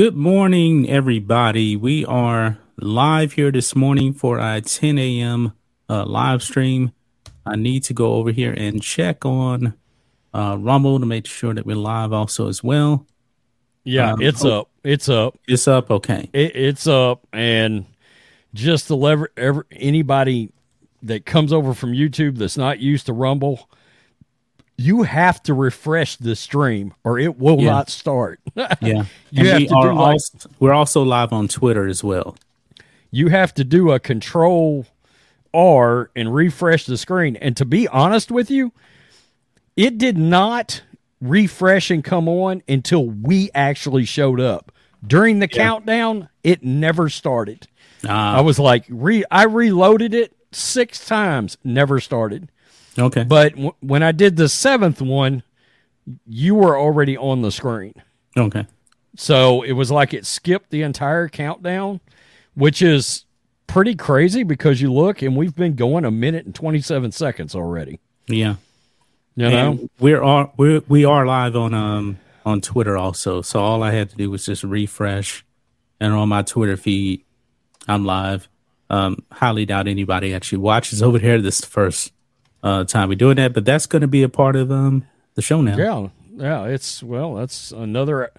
Good morning, everybody. We are live here this morning for our 10 a.m. Uh, live stream. I need to go over here and check on uh, Rumble to make sure that we're live also as well. Yeah, um, it's oh, up. It's up. It's up. Okay. It, it's up. And just to let ever, anybody that comes over from YouTube that's not used to Rumble, you have to refresh the stream or it will yeah. not start. yeah. you have we to do like, also, we're also live on Twitter as well. You have to do a control R and refresh the screen. And to be honest with you, it did not refresh and come on until we actually showed up. During the yeah. countdown, it never started. Uh, I was like, re I reloaded it six times, never started. Okay. But w- when I did the seventh one, you were already on the screen. Okay. So it was like it skipped the entire countdown, which is pretty crazy because you look and we've been going a minute and 27 seconds already. Yeah. You know, and we're all, we're, we are live on, um, on Twitter also. So all I had to do was just refresh and on my Twitter feed, I'm live. Um, highly doubt anybody actually watches over here this first uh, time we're doing that, but that's going to be a part of um, the show now. Yeah, yeah. It's well, that's another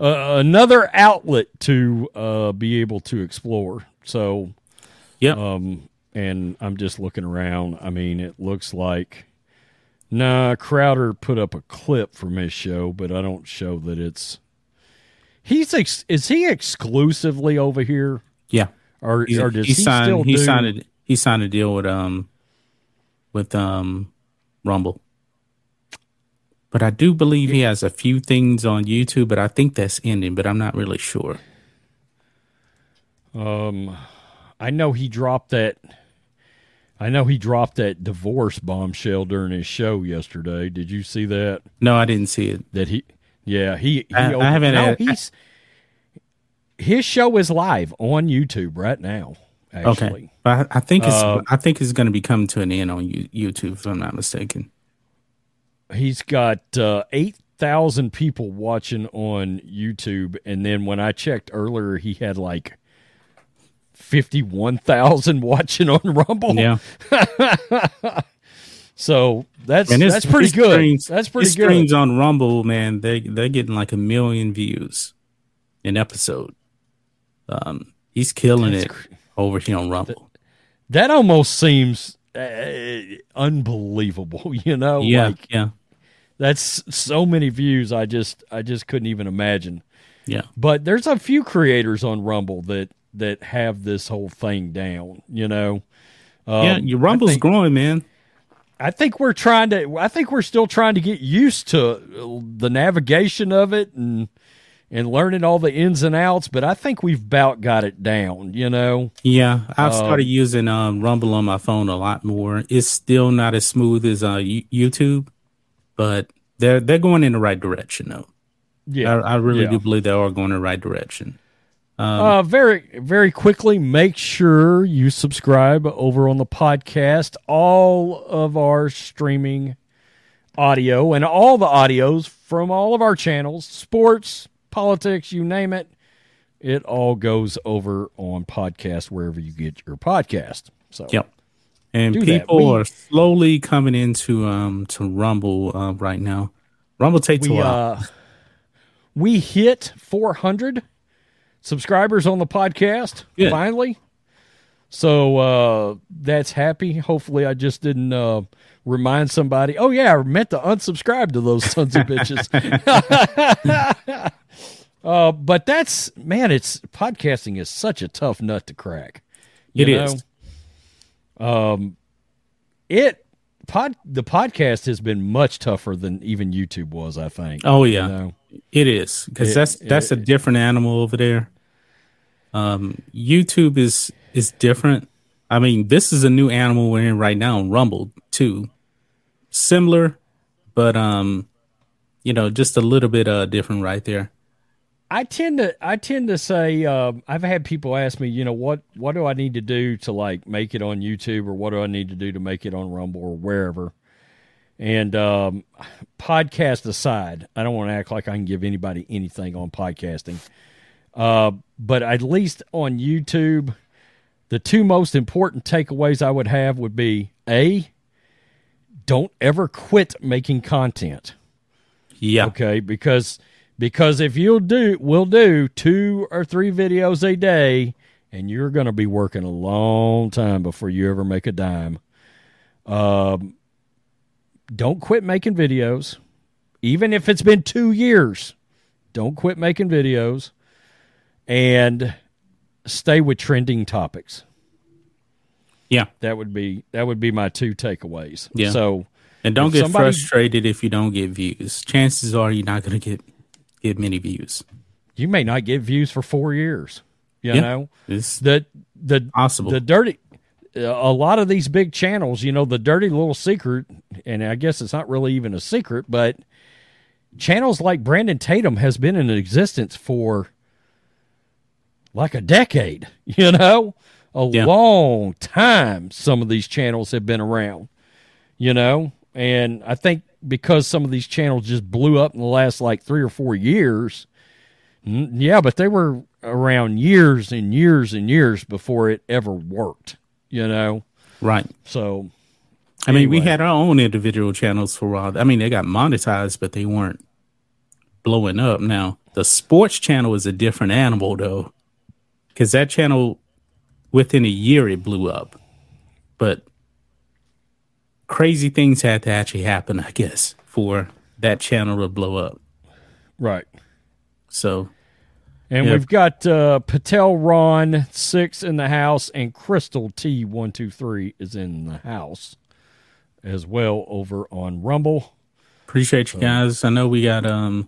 uh, another outlet to uh, be able to explore. So, yeah. Um, and I'm just looking around. I mean, it looks like. Nah, Crowder put up a clip from his show, but I don't show that it's. He's ex- is he exclusively over here? Yeah. Or, or does he, he signed, he do... signed a, he signed a deal with um with um Rumble. But I do believe he has a few things on YouTube, but I think that's ending, but I'm not really sure. Um I know he dropped that I know he dropped that divorce bombshell during his show yesterday. Did you see that? No, I didn't see it. That he yeah, he, he I, I haven't no, had, he's his show is live on YouTube right now. Actually. Okay, I, I think it's uh, I think it's going to be coming to an end on YouTube, if I'm not mistaken. He's got uh, eight thousand people watching on YouTube, and then when I checked earlier, he had like fifty-one thousand watching on Rumble. Yeah. so that's that's pretty good. Streams, that's pretty good. Streams on Rumble, man, they they're getting like a million views an episode. Um, he's killing that's it. Cr- over here on Rumble. That, that almost seems uh, unbelievable, you know? Yeah, like, yeah. That's so many views. I just, I just couldn't even imagine. Yeah. But there's a few creators on Rumble that that have this whole thing down. You know. Um, yeah, your Rumble's think, growing, man. I think we're trying to. I think we're still trying to get used to the navigation of it and and learning all the ins and outs, but I think we've about got it down, you know? Yeah, I've um, started using um, Rumble on my phone a lot more. It's still not as smooth as uh, YouTube, but they're they're going in the right direction, though. Yeah, I, I really yeah. do believe they are going in the right direction. Um, uh, very, very quickly, make sure you subscribe over on the podcast. All of our streaming audio and all the audios from all of our channels, sports, politics, you name it. It all goes over on podcast wherever you get your podcast. So yep. And people we, are slowly coming into um to Rumble uh, right now. Rumble takes we, a while. Uh, we hit 400 subscribers on the podcast Good. finally. So uh, that's happy. Hopefully, I just didn't uh, remind somebody. Oh yeah, I meant to unsubscribe to those sons of bitches. uh, but that's man, it's podcasting is such a tough nut to crack. You it know? is. Um, it pod the podcast has been much tougher than even YouTube was. I think. Oh yeah, you know? it is because that's that's it, a different animal over there. Um, YouTube is is different. I mean, this is a new animal we're in right now, Rumble too. Similar, but um, you know, just a little bit uh different right there. I tend to I tend to say uh, I've had people ask me, you know, what what do I need to do to like make it on YouTube, or what do I need to do to make it on Rumble or wherever. And um, podcast aside, I don't want to act like I can give anybody anything on podcasting. Uh, but at least on YouTube, the two most important takeaways I would have would be A, don't ever quit making content. Yeah. Okay, because because if you'll do we'll do two or three videos a day and you're going to be working a long time before you ever make a dime. Um don't quit making videos even if it's been 2 years. Don't quit making videos and stay with trending topics. Yeah. That would be that would be my two takeaways. Yeah. So And don't get somebody- frustrated if you don't get views. Chances are you're not going to get get many views. you may not get views for 4 years. You Yeah. know? It's The the possible. the dirty a lot of these big channels, you know, the dirty little secret, and I guess it's not really even a secret, but channels like Brandon Tatum has been in existence for like a decade, you know, a Yeah. long time. Some of these channels have been around, you know, and I think because some of these channels just blew up in the last like three or four years, yeah, but they were around years and years and years before it ever worked, you know. right. So I mean, we had our own individual channels for a while. I mean, they got monetized, but they weren't blowing up. Now, the sports channel is a different animal, though, because that channel, within a year, it blew up. But crazy things had to actually happen, I guess, for that channel to blow up. right. So, And Yeah. we've got uh, Patel Ron six in the house, and Crystal T one two three is in the house as well over on Rumble. appreciate you guys. I know we got um,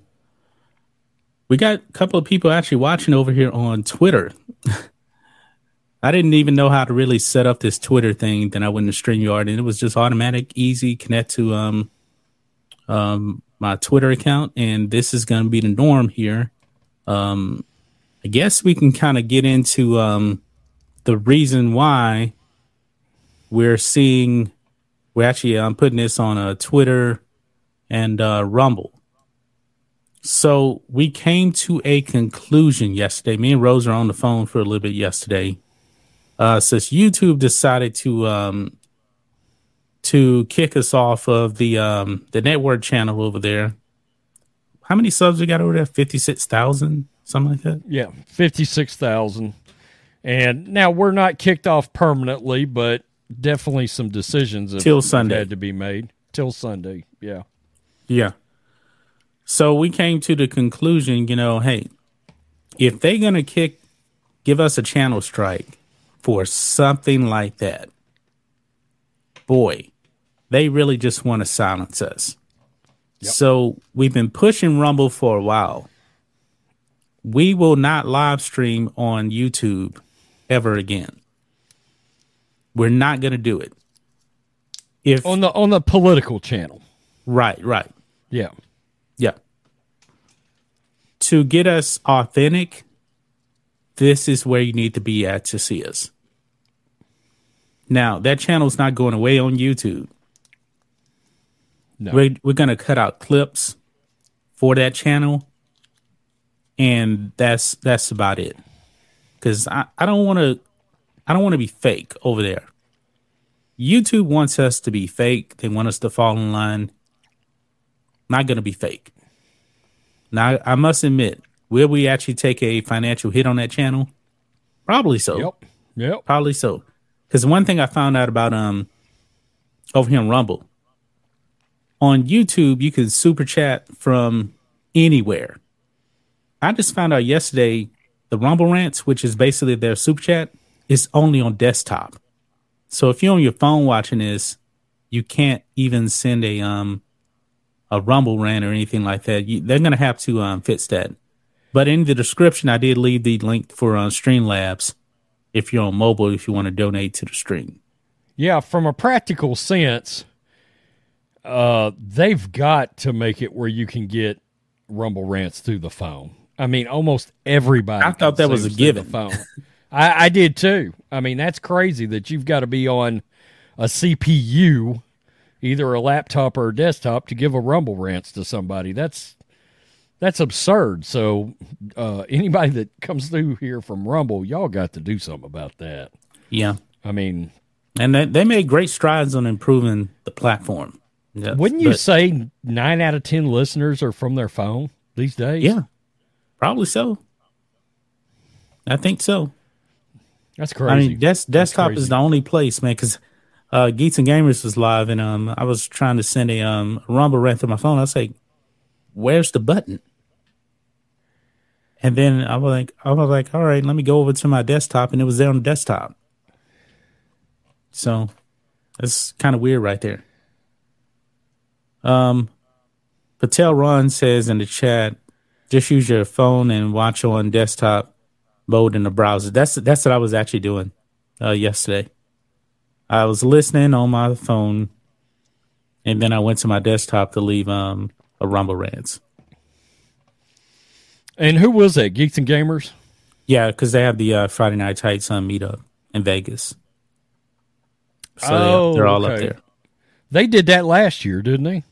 we got a couple of people actually watching over here on Twitter. I didn't even know how to really set up this Twitter thing. Then I went to StreamYard and it was just automatic, easy, connect to um, um, my Twitter account, and this is going to be the norm here. Um, I guess we can kind of get into um, the reason why we're seeing. We're actually I'm putting this on uh, Twitter and uh, Rumble. So we came to a conclusion yesterday. Me and Rhodes are on the phone for a little bit yesterday. Uh, since YouTube decided to um, to kick us off of the um, the network channel over there. How many subs we got over there? Fifty six thousand, something like that. Yeah, fifty six thousand. And now we're not kicked off permanently, but definitely some decisions have, Till Sunday. had to be made till Sunday. Yeah, Yeah. So we came to the conclusion, you know, hey, if they're gonna kick, give us a channel strike for something like that, boy, they really just want to silence us. So we've been pushing Rumble for a while. We will not live stream on YouTube ever again. We're not gonna do it. If on the on the political channel. right, right. Yeah, Yeah. To get us authentic, this is where you need to be at to see us. Now, that channel's not going away on YouTube. no, We're, we're going to cut out clips for that channel. And that's that's about it. Cuz I, I don't want to I don't want to be fake over there. YouTube wants us to be fake. They want us to fall in line. Not going to be fake. Now, I must admit, will we actually take a financial hit on that channel? Probably so. yep, yep. Probably so. Because one thing I found out about um over here on Rumble, on YouTube you can super chat from anywhere. I just found out yesterday the Rumble rants, which is basically their super chat, is only on desktop. So if you're on your phone watching this, you can't even send a um a Rumble rant or anything like that. You, they're gonna have to um fix that. But in the description, I did leave the link for uh, Streamlabs if you're on mobile if you want to donate to the stream. Yeah, from a practical sense, uh, they've got to make it where you can get Rumble rants through the phone. I mean, almost everybody. I thought that was a sing through the given. Phone. I, I did too. I mean, that's crazy that you've got to be on a CPU, either a laptop or a desktop, to give a Rumble rants to somebody. That's that's absurd. So uh, anybody that comes through here from Rumble, y'all got to do something about that. Yeah, I mean, and they, they made great strides on improving the platform. Yes, wouldn't you but, say nine out of ten listeners are from their phone these days? Yeah, probably so. I think so. That's crazy. I mean, des- desktop is the only place, man, because uh, Geeks and Gamers was live, and um, I was trying to send a um, Rumble rant through my phone. I was like, "Where's the button?" And then I was like, I was like, all right, let me go over to my desktop, and it was there on the desktop. So that's kind of weird right there. Um, Patel Ron says in the chat, just use your phone and watch on desktop mode in the browser. That's that's what I was actually doing uh, yesterday. I was listening on my phone, and then I went to my desktop to leave um, a Rumble Rants. And who was that? Geeks and Gamers. Yeah, because they have the uh, Friday Night Tights on meetup in Vegas. So oh, they, are all okay. up there. They did that last year, didn't they?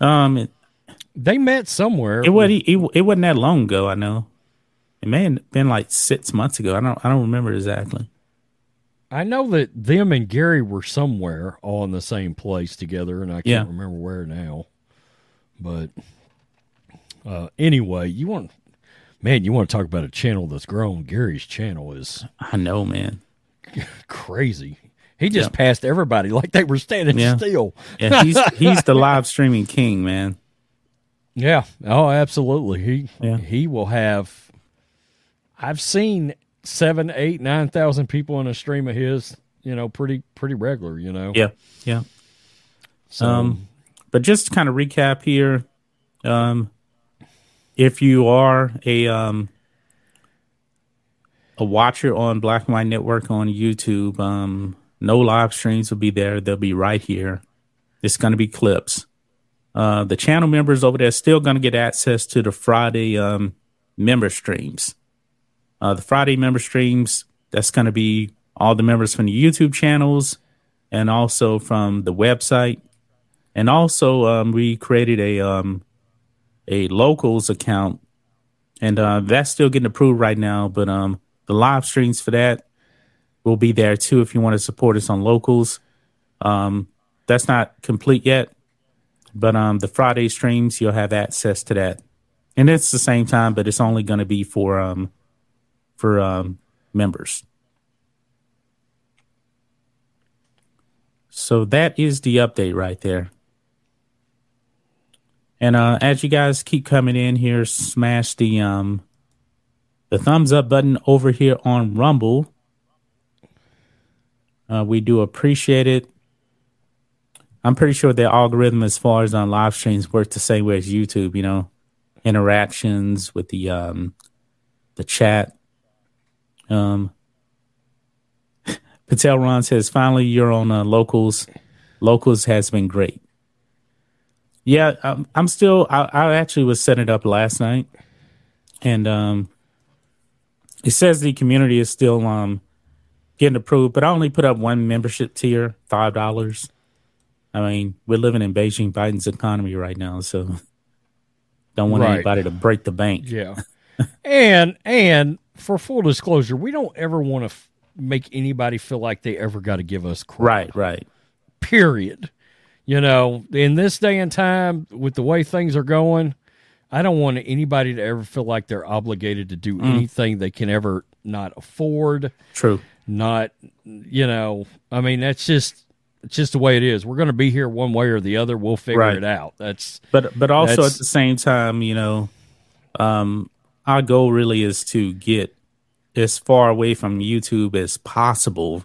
Um, it, they met somewhere. It was it, it wasn't that long ago. I know. It may have been like six months ago. I don't I don't remember exactly. I know that them and Gary were somewhere all in the same place together, and I can't yeah. remember where now. But uh, anyway, you want man, you want to talk about a channel that's grown? Gary's channel is. I know, man. Crazy. He just passed everybody like they were standing yeah. still. yeah, he's he's the live streaming king, man. Yeah. Oh, absolutely. He yeah. he will have. I've seen seven, eight, nine thousand people in a stream of his. You know, pretty pretty regular. You know. Yeah. Yeah. So, um, but just to kind of recap here, um, if you are a um a watcher on Black and White Network on YouTube, um, no live streams will be there. They'll be right here. It's going to be clips. Uh, the channel members over there still going to get access to the Friday um, member streams. Uh, the Friday member streams, that's going to be all the members from the YouTube channels and also from the website. And also, um, we created a um, a locals account, and uh, that's still getting approved right now. But um, the live streams for that will be there too if you want to support us on locals. Um, that's not complete yet, but um, the Friday streams you'll have access to that, and it's the same time, but it's only going to be for um, for um, members. So that is the update right there. And uh, as you guys keep coming in here, smash the um, the thumbs up button over here on Rumble uh, we do appreciate it. I'm pretty sure the algorithm, as far as on live streams, works the same way as YouTube. You know, interactions with the um, the chat. Um, Patel Ron says, "Finally, you're on uh, locals. Locals has been great." Yeah, I'm, I'm still. I, I, actually was setting it up last night, and um, it says the community is still um getting approved, but I only put up one membership tier, five dollars. I mean, we're living in Beijing Biden's economy right now, so don't want right. anybody to break the bank. Yeah, and and for full disclosure, we don't ever want to f- make anybody feel like they ever got to give us crap. Right, right. Period. You know, in this day and time, with the way things are going, I don't want anybody to ever feel like they're obligated to do mm. anything they can ever not afford. True not you know i mean that's just it's just the way it is we're going to be here one way or the other we'll figure right. it out that's but but also at the same time you know um our goal really is to get as far away from youtube as possible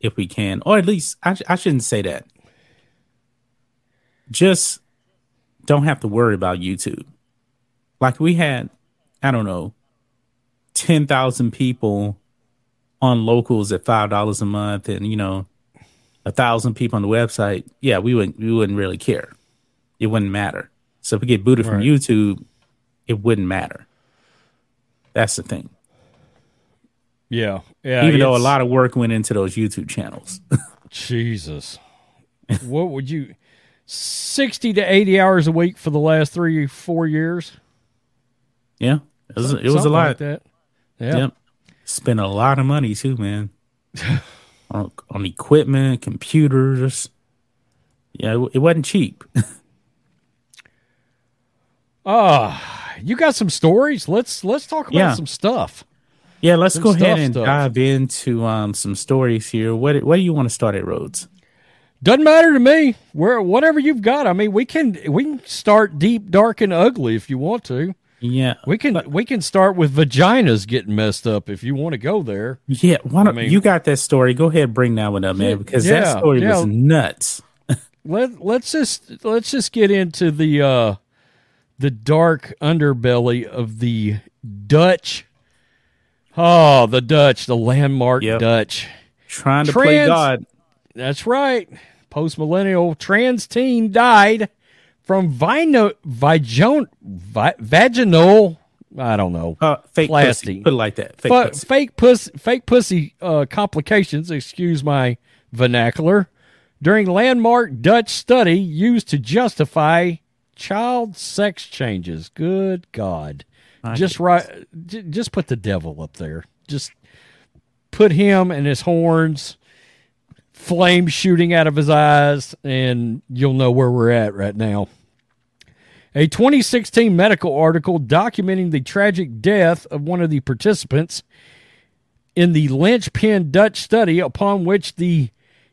if we can or at least i, I shouldn't say that just don't have to worry about youtube like we had i don't know 10,000 people on locals at five dollars a month and you know a thousand people on the website, yeah, we wouldn't we wouldn't really care. It wouldn't matter. So if we get booted right. from YouTube, it wouldn't matter. That's the thing. Yeah, yeah. Even though a lot of work went into those YouTube channels. Jesus, what would you? 60 to 80 hours a week for the last three, four years. Yeah. It was, it was a lot. Like that. Yeah. Yep. Spent a lot of money too, man. on, on equipment, computers. Yeah, it, it wasn't cheap. Ah, uh, you got some stories? Let's let's talk about yeah. some stuff. Yeah, let's some go ahead and stuff. dive into um, some stories here. What what do you want to start at, Rhodes? Doesn't matter to me. Where whatever you've got. I mean, we can we can start deep, dark, and ugly if you want to. Yeah, we can but, we can start with vaginas getting messed up if you want to go there. Yeah, why don't I mean, you got that story? Go ahead, bring that one up, man, because yeah, that story yeah. was nuts. let let's just let's just get into the uh the dark underbelly of the Dutch. Oh, the Dutch, the landmark yep. Dutch. Trying to trans, play God. That's right. Post millennial trans teen died from vino, vaginal, vaginal I don't know. Uh, fake plasty. pussy. Put it like that. Fake F- pussy. Fake pussy. Fake pussy uh, complications. Excuse my vernacular. During landmark Dutch study used to justify child sex changes. Good God. I just right j- just put the devil up there. Just put him and his horns, flame shooting out of his eyes, and you'll know where we're at right now. A 2016 medical article documenting the tragic death of one of the participants in the linchpin Dutch study upon which the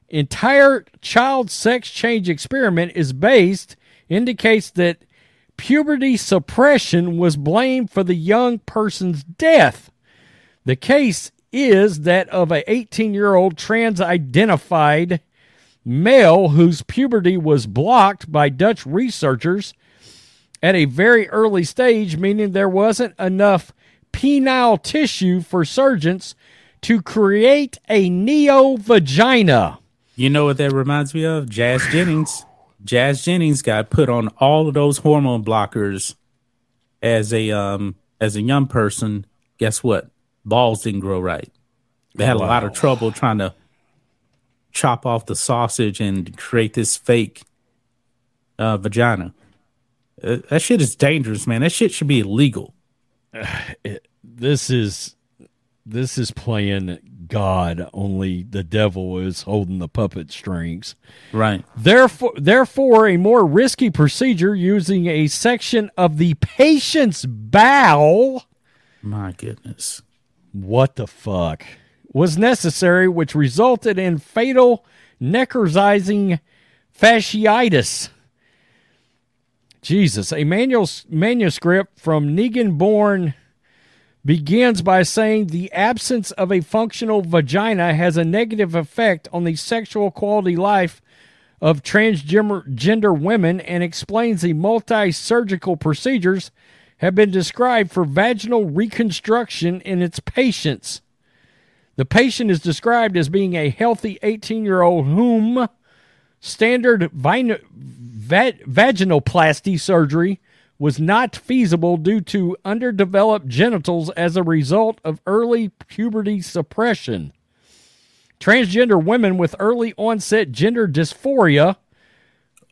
entire child sex change experiment is based indicates that puberty suppression was blamed for the young person's death. The case is that of a 18-year-old trans-identified male whose puberty was blocked by Dutch researchers at a very early stage, meaning there wasn't enough penile tissue for surgeons to create a neo vagina. You know what that reminds me of? Jazz Jennings. Jazz Jennings got put on all of those hormone blockers as a um as a young person. Guess what? Balls didn't grow right. They had wow. a lot of trouble trying to chop off the sausage and create this fake uh, vagina. Uh, that shit is dangerous, man. That shit should be illegal. It, this is this is playing God, only the devil is holding the puppet strings. Right. Therefore, therefore, a more risky procedure using a section of the patient's bowel. My goodness. What the fuck? Was necessary, which resulted in fatal necrotizing fasciitis. Jesus. A manual, manuscript from Negan begins by saying the absence of a functional vagina has a negative effect on the sexual quality life of transgender women and explains the multi surgical procedures have been described for vaginal reconstruction in its patients. The patient is described as being a healthy 18 year old whom standard vag- vaginoplasty surgery was not feasible due to underdeveloped genitals as a result of early puberty suppression. Transgender women with early onset gender dysphoria.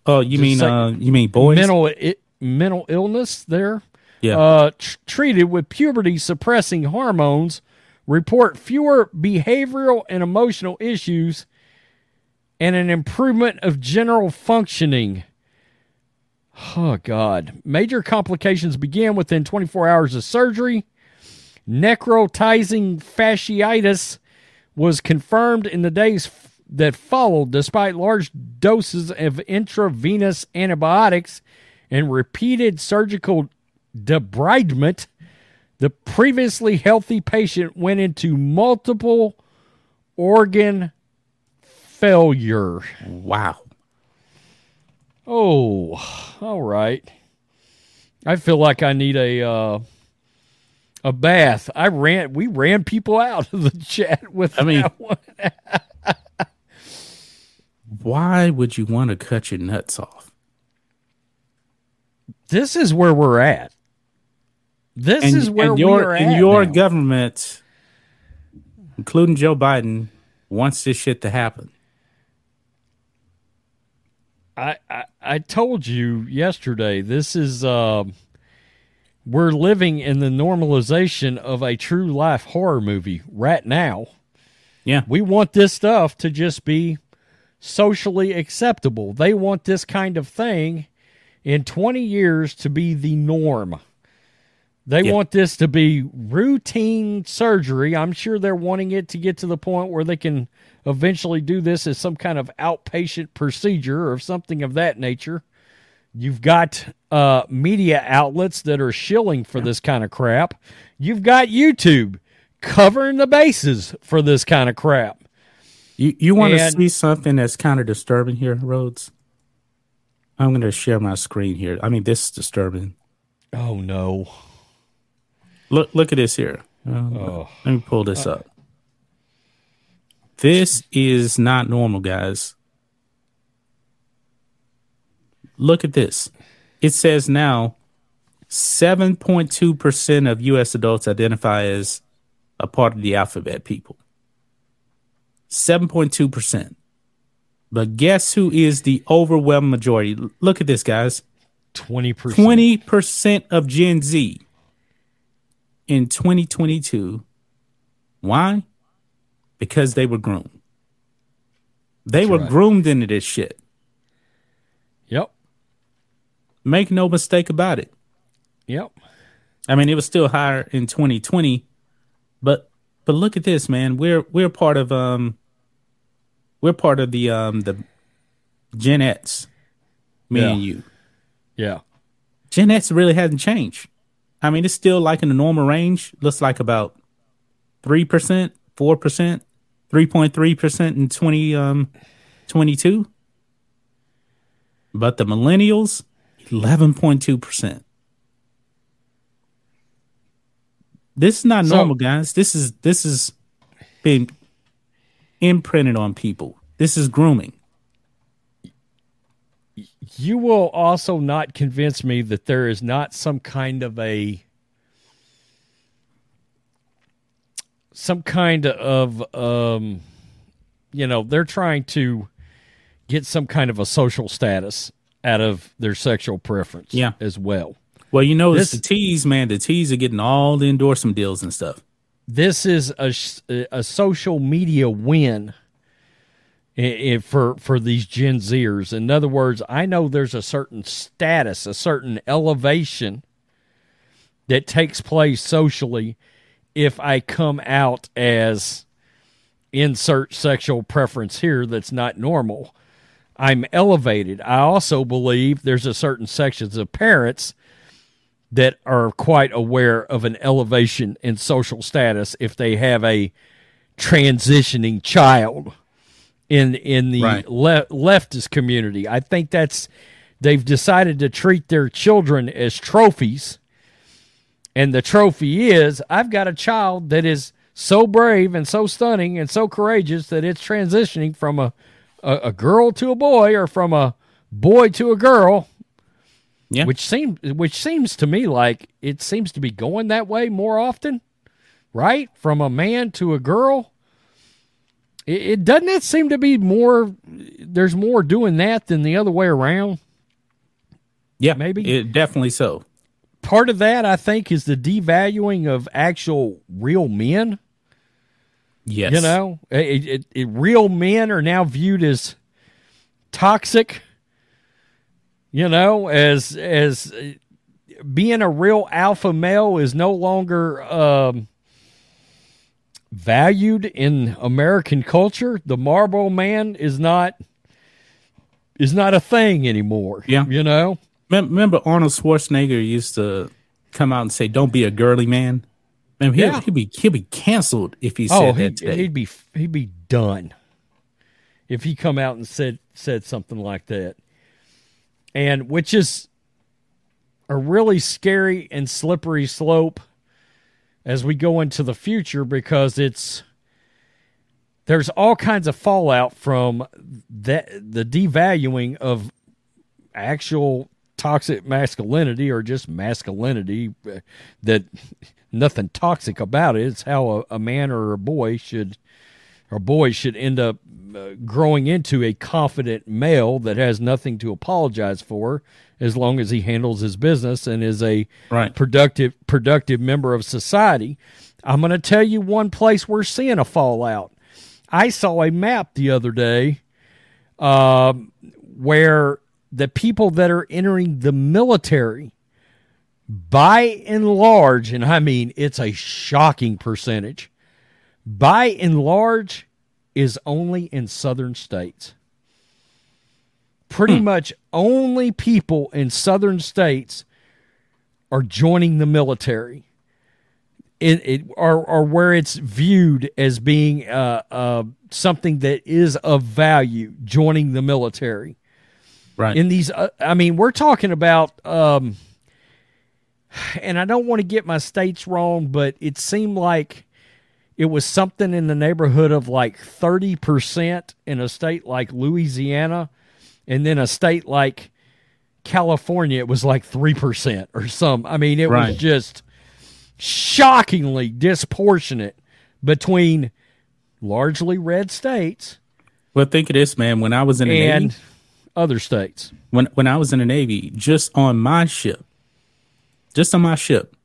Oh, you mean uh, you mean boys? Mental mental illness there. Yeah. Uh, tr- treated with puberty suppressing hormones report fewer behavioral and emotional issues and an improvement of general functioning. Oh, God. Major complications began within 24 hours of surgery. Necrotizing fasciitis was confirmed in the days that followed, despite large doses of intravenous antibiotics and repeated surgical debridement. The previously healthy patient went into multiple organ failure. Wow. Oh, all right. I feel like I need a uh, a bath. I ran. We ran people out of the chat with. I mean, why would you want to cut your nuts off? This is where we're at. This and, is where your, we are your now. government, including Joe Biden, wants this shit to happen. I, I, I told you yesterday. This is uh, we're living in the normalization of a true life horror movie right now. Yeah, we want this stuff to just be socially acceptable. They want this kind of thing in 20 years to be the norm. They yeah. want this to be routine surgery. I'm sure they're wanting it to get to the point where they can eventually do this as some kind of outpatient procedure or something of that nature. You've got uh, media outlets that are shilling for this kind of crap. You've got YouTube covering the bases for this kind of crap. You you want to see something that's kind of disturbing here, Rhodes? I'm going to share my screen here. I mean, this is disturbing. Oh no! Look look at this here. Uh, oh. Let me pull this up. This is not normal, guys. Look at this. It says now 7.2% of US adults identify as a part of the alphabet people. 7.2%. But guess who is the overwhelming majority? Look at this, guys. 20%. 20% of Gen Z in 2022. Why? because they were groomed. They That's were right. groomed into this shit. Yep. Make no mistake about it. Yep. I mean, it was still higher in 2020, but but look at this, man. We're we're part of um we're part of the um the Gen X, me yeah. and you. Yeah. Gen X really hasn't changed. I mean, it's still like in the normal range. Looks like about three percent, four percent. 3.3% in 2022. Um, but the millennials, 11.2%. This is not normal, so, guys. This is this is being imprinted on people. This is grooming. You will also not convince me that there is not some kind of a some kind of um, you know they're trying to get some kind of a social status out of their sexual preference yeah. as well. Well you know this, the teas man. The teas are getting all the endorsement deals and stuff. This is a, a social media win for for these Gen Zers. In other words, I know there's a certain status, a certain elevation that takes place socially if I come out as insert sexual preference here that's not normal. I'm elevated. I also believe there's a certain sections of parents that are quite aware of an elevation in social status if they have a transitioning child in in the right. le- leftist community. I think that's they've decided to treat their children as trophies and the trophy is I've got a child that is so brave and so stunning and so courageous that it's transitioning from a, a, a girl to a boy or from a boy to a girl. Yeah. Which seems which seems to me like it seems to be going that way more often, right? From a man to a girl. It, it doesn't that seem to be more there's more doing that than the other way around. Yeah, maybe. It definitely so part of that, I think, is the devaluing of actual real men. Yes. You know, it, it, it, real men are now viewed as toxic. You know, as as being a real alpha male is no longer um, valued in American culture. The Marlboro Man is not is not a thing anymore. Yeah, you know. Remember Arnold Schwarzenegger used to come out and say, "Don't be a girly man." Man, he'd, yeah. he'd be he'd be canceled if he oh, said oh, that today. He'd be he'd be done if he come out and said said something like that. And which is a really scary and slippery slope as we go into the future because it's there's all kinds of fallout from that the devaluing of actual toxic masculinity or just masculinity uh, that nothing toxic about it. It's how a, a man or a boy should or boys should end up uh, growing into a confident male that has nothing to apologize for as long as he handles his business and is a right. productive productive member of society. I'm going to tell you one place we're seeing a fallout. I saw a map the other day uh, where the people that are entering the military, by and large, and I mean it's a shocking percentage, by and large, is only in southern states. Pretty hmm. much only people in southern states are joining the military. It, it or, or where it's viewed as being uh, uh, something that is of value, joining the military. Right. In these, uh, I mean, we're talking about, um, and I don't want to get my states wrong, but it seemed like it was something in the neighborhood of like 30% in a state like Louisiana. And then a state like California, it was like 3% or some. I mean, it right. was just shockingly disproportionate between largely red states. Well, think of this, man. When I was in the and Navy, other states. When when I was in the Navy, just on my ship, just on my ship,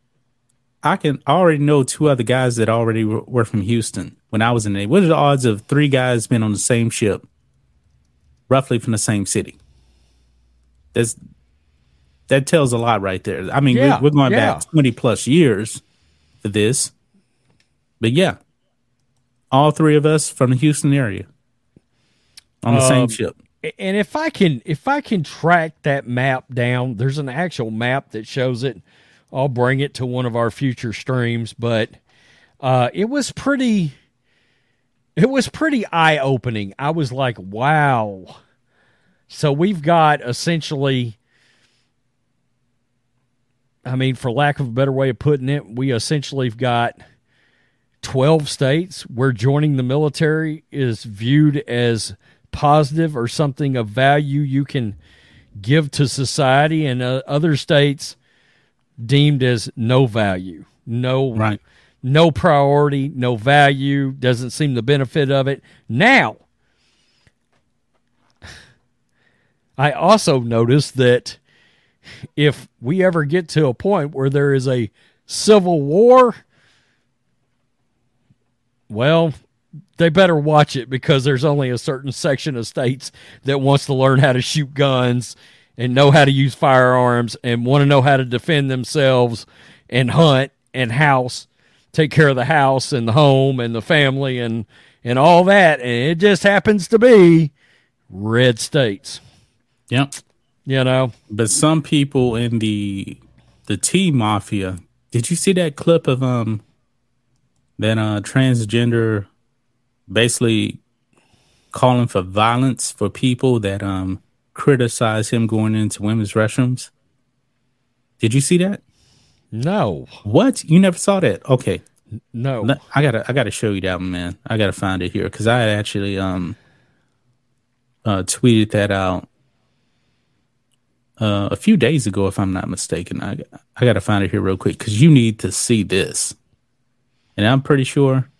I can already know two other guys that already were from Houston when I was in the Navy. What are the odds of three guys being on the same ship, roughly from the same city? That's that tells a lot right there. I mean, yeah, we're, going yeah. back twenty plus years for this, but yeah, all three of us from the Houston area on the um, same ship. And if I can, if I can track that map down, there's an actual map that shows it I'll bring it to one of our future streams, but uh, it was pretty it was pretty eye opening. I was like, wow. So we've got essentially I mean, for lack of a better way of putting it, we essentially have got 12 states where joining the military is viewed as positive or something of value you can give to society, and uh, other states deemed as no value, no right. no priority, no value, doesn't seem the benefit of it. Now, I also noticed that if we ever get to a point where there is a civil war, well, they better watch it because there's only a certain section of states that wants to learn how to shoot guns and know how to use firearms and want to know how to defend themselves and hunt and house, take care of the house and the home and the family and and all that. And it just happens to be red states. Yep. You know. But some people in the the T mafia, did you see that clip of um that uh transgender basically calling for violence for people that um criticize him going into women's restrooms. Did you see that? No. What? You never saw that? Okay. No. I gotta I gotta show you that one, man. I gotta find it here because I actually um uh tweeted that out uh, a few days ago, if I'm not mistaken. I I gotta find it here real quick because you need to see this, and I'm pretty sure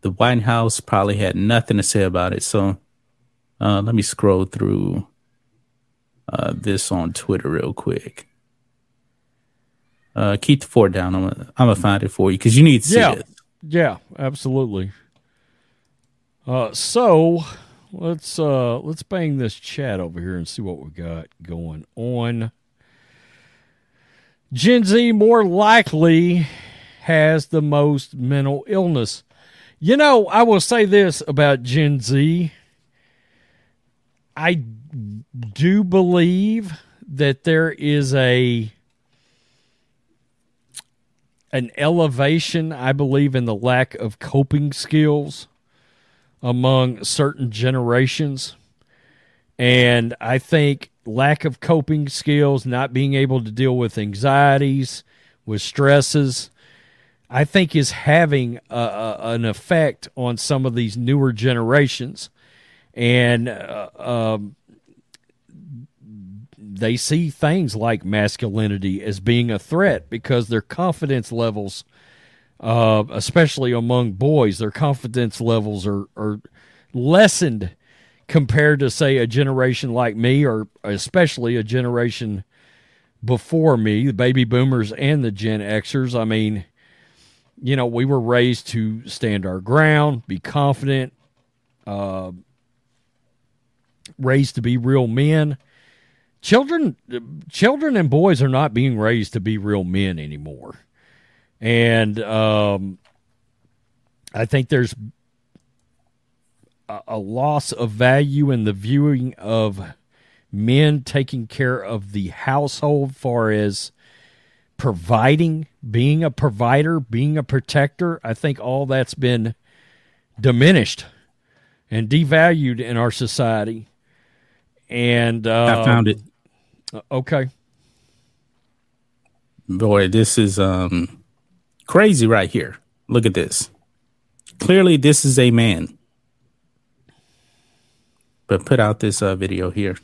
the White House probably had nothing to say about it. So uh, let me scroll through uh, this on Twitter real quick. Uh, keep the fort down. I'm gonna, I'm gonna find it for you because you need to see yeah. it. Yeah, absolutely. Uh, so let's uh let's bang this chat over here and see what we got going on. Gen Z more likely has the most mental illness. You know, I will say this about Gen Z. I do believe that there is a an elevation, I believe, in the lack of coping skills among certain generations. And I think lack of coping skills, not being able to deal with anxieties, with stresses, I think is having a, a, an effect on some of these newer generations. And uh, um, they see things like masculinity as being a threat because their confidence levels uh, especially among boys. Their confidence levels are, are lessened compared to, say, a generation like me, or especially a generation before me, the baby boomers and the Gen Xers. I mean, you know, we were raised to stand our ground, be confident, uh, raised to be real men. Children, children and boys are not being raised to be real men anymore, and um, I think there's a, a loss of value in the viewing of men taking care of the household, far as providing, being a provider, being a protector. I think all that's been diminished and devalued in our society. And uh, I found it. Uh, okay. Boy, this is um crazy right here. Look at this. Clearly, this is a man. But put out this uh, video here.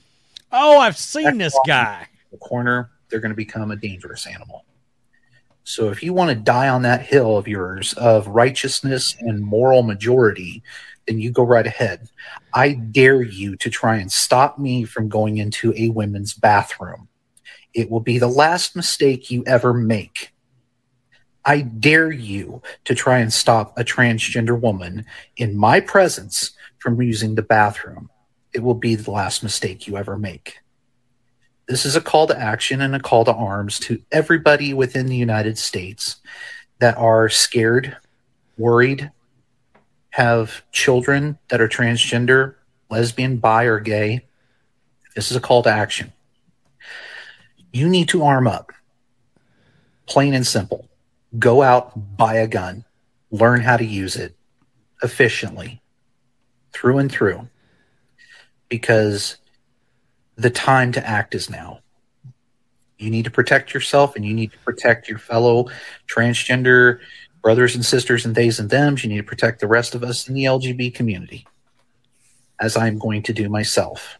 Oh, I've seen this guy. The corner, they're going to become a dangerous animal. So if you want to die on that hill of yours of righteousness and moral majority, then you go right ahead. I dare you to try and stop me from going into a women's bathroom. It will be the last mistake you ever make. I dare you to try and stop a transgender woman in my presence from using the bathroom. It will be the last mistake you ever make. This is a call to action and a call to arms to everybody within the United States that are scared, worried, have children that are transgender, lesbian, bi, or gay. This is a call to action. You need to arm up. Plain and simple. Go out, buy a gun, learn how to use it efficiently, through and through, because the time to act is now. You need to protect yourself and you need to protect your fellow transgender brothers and sisters and theys and thems. You need to protect the rest of us in the LGB community, as I'm going to do myself.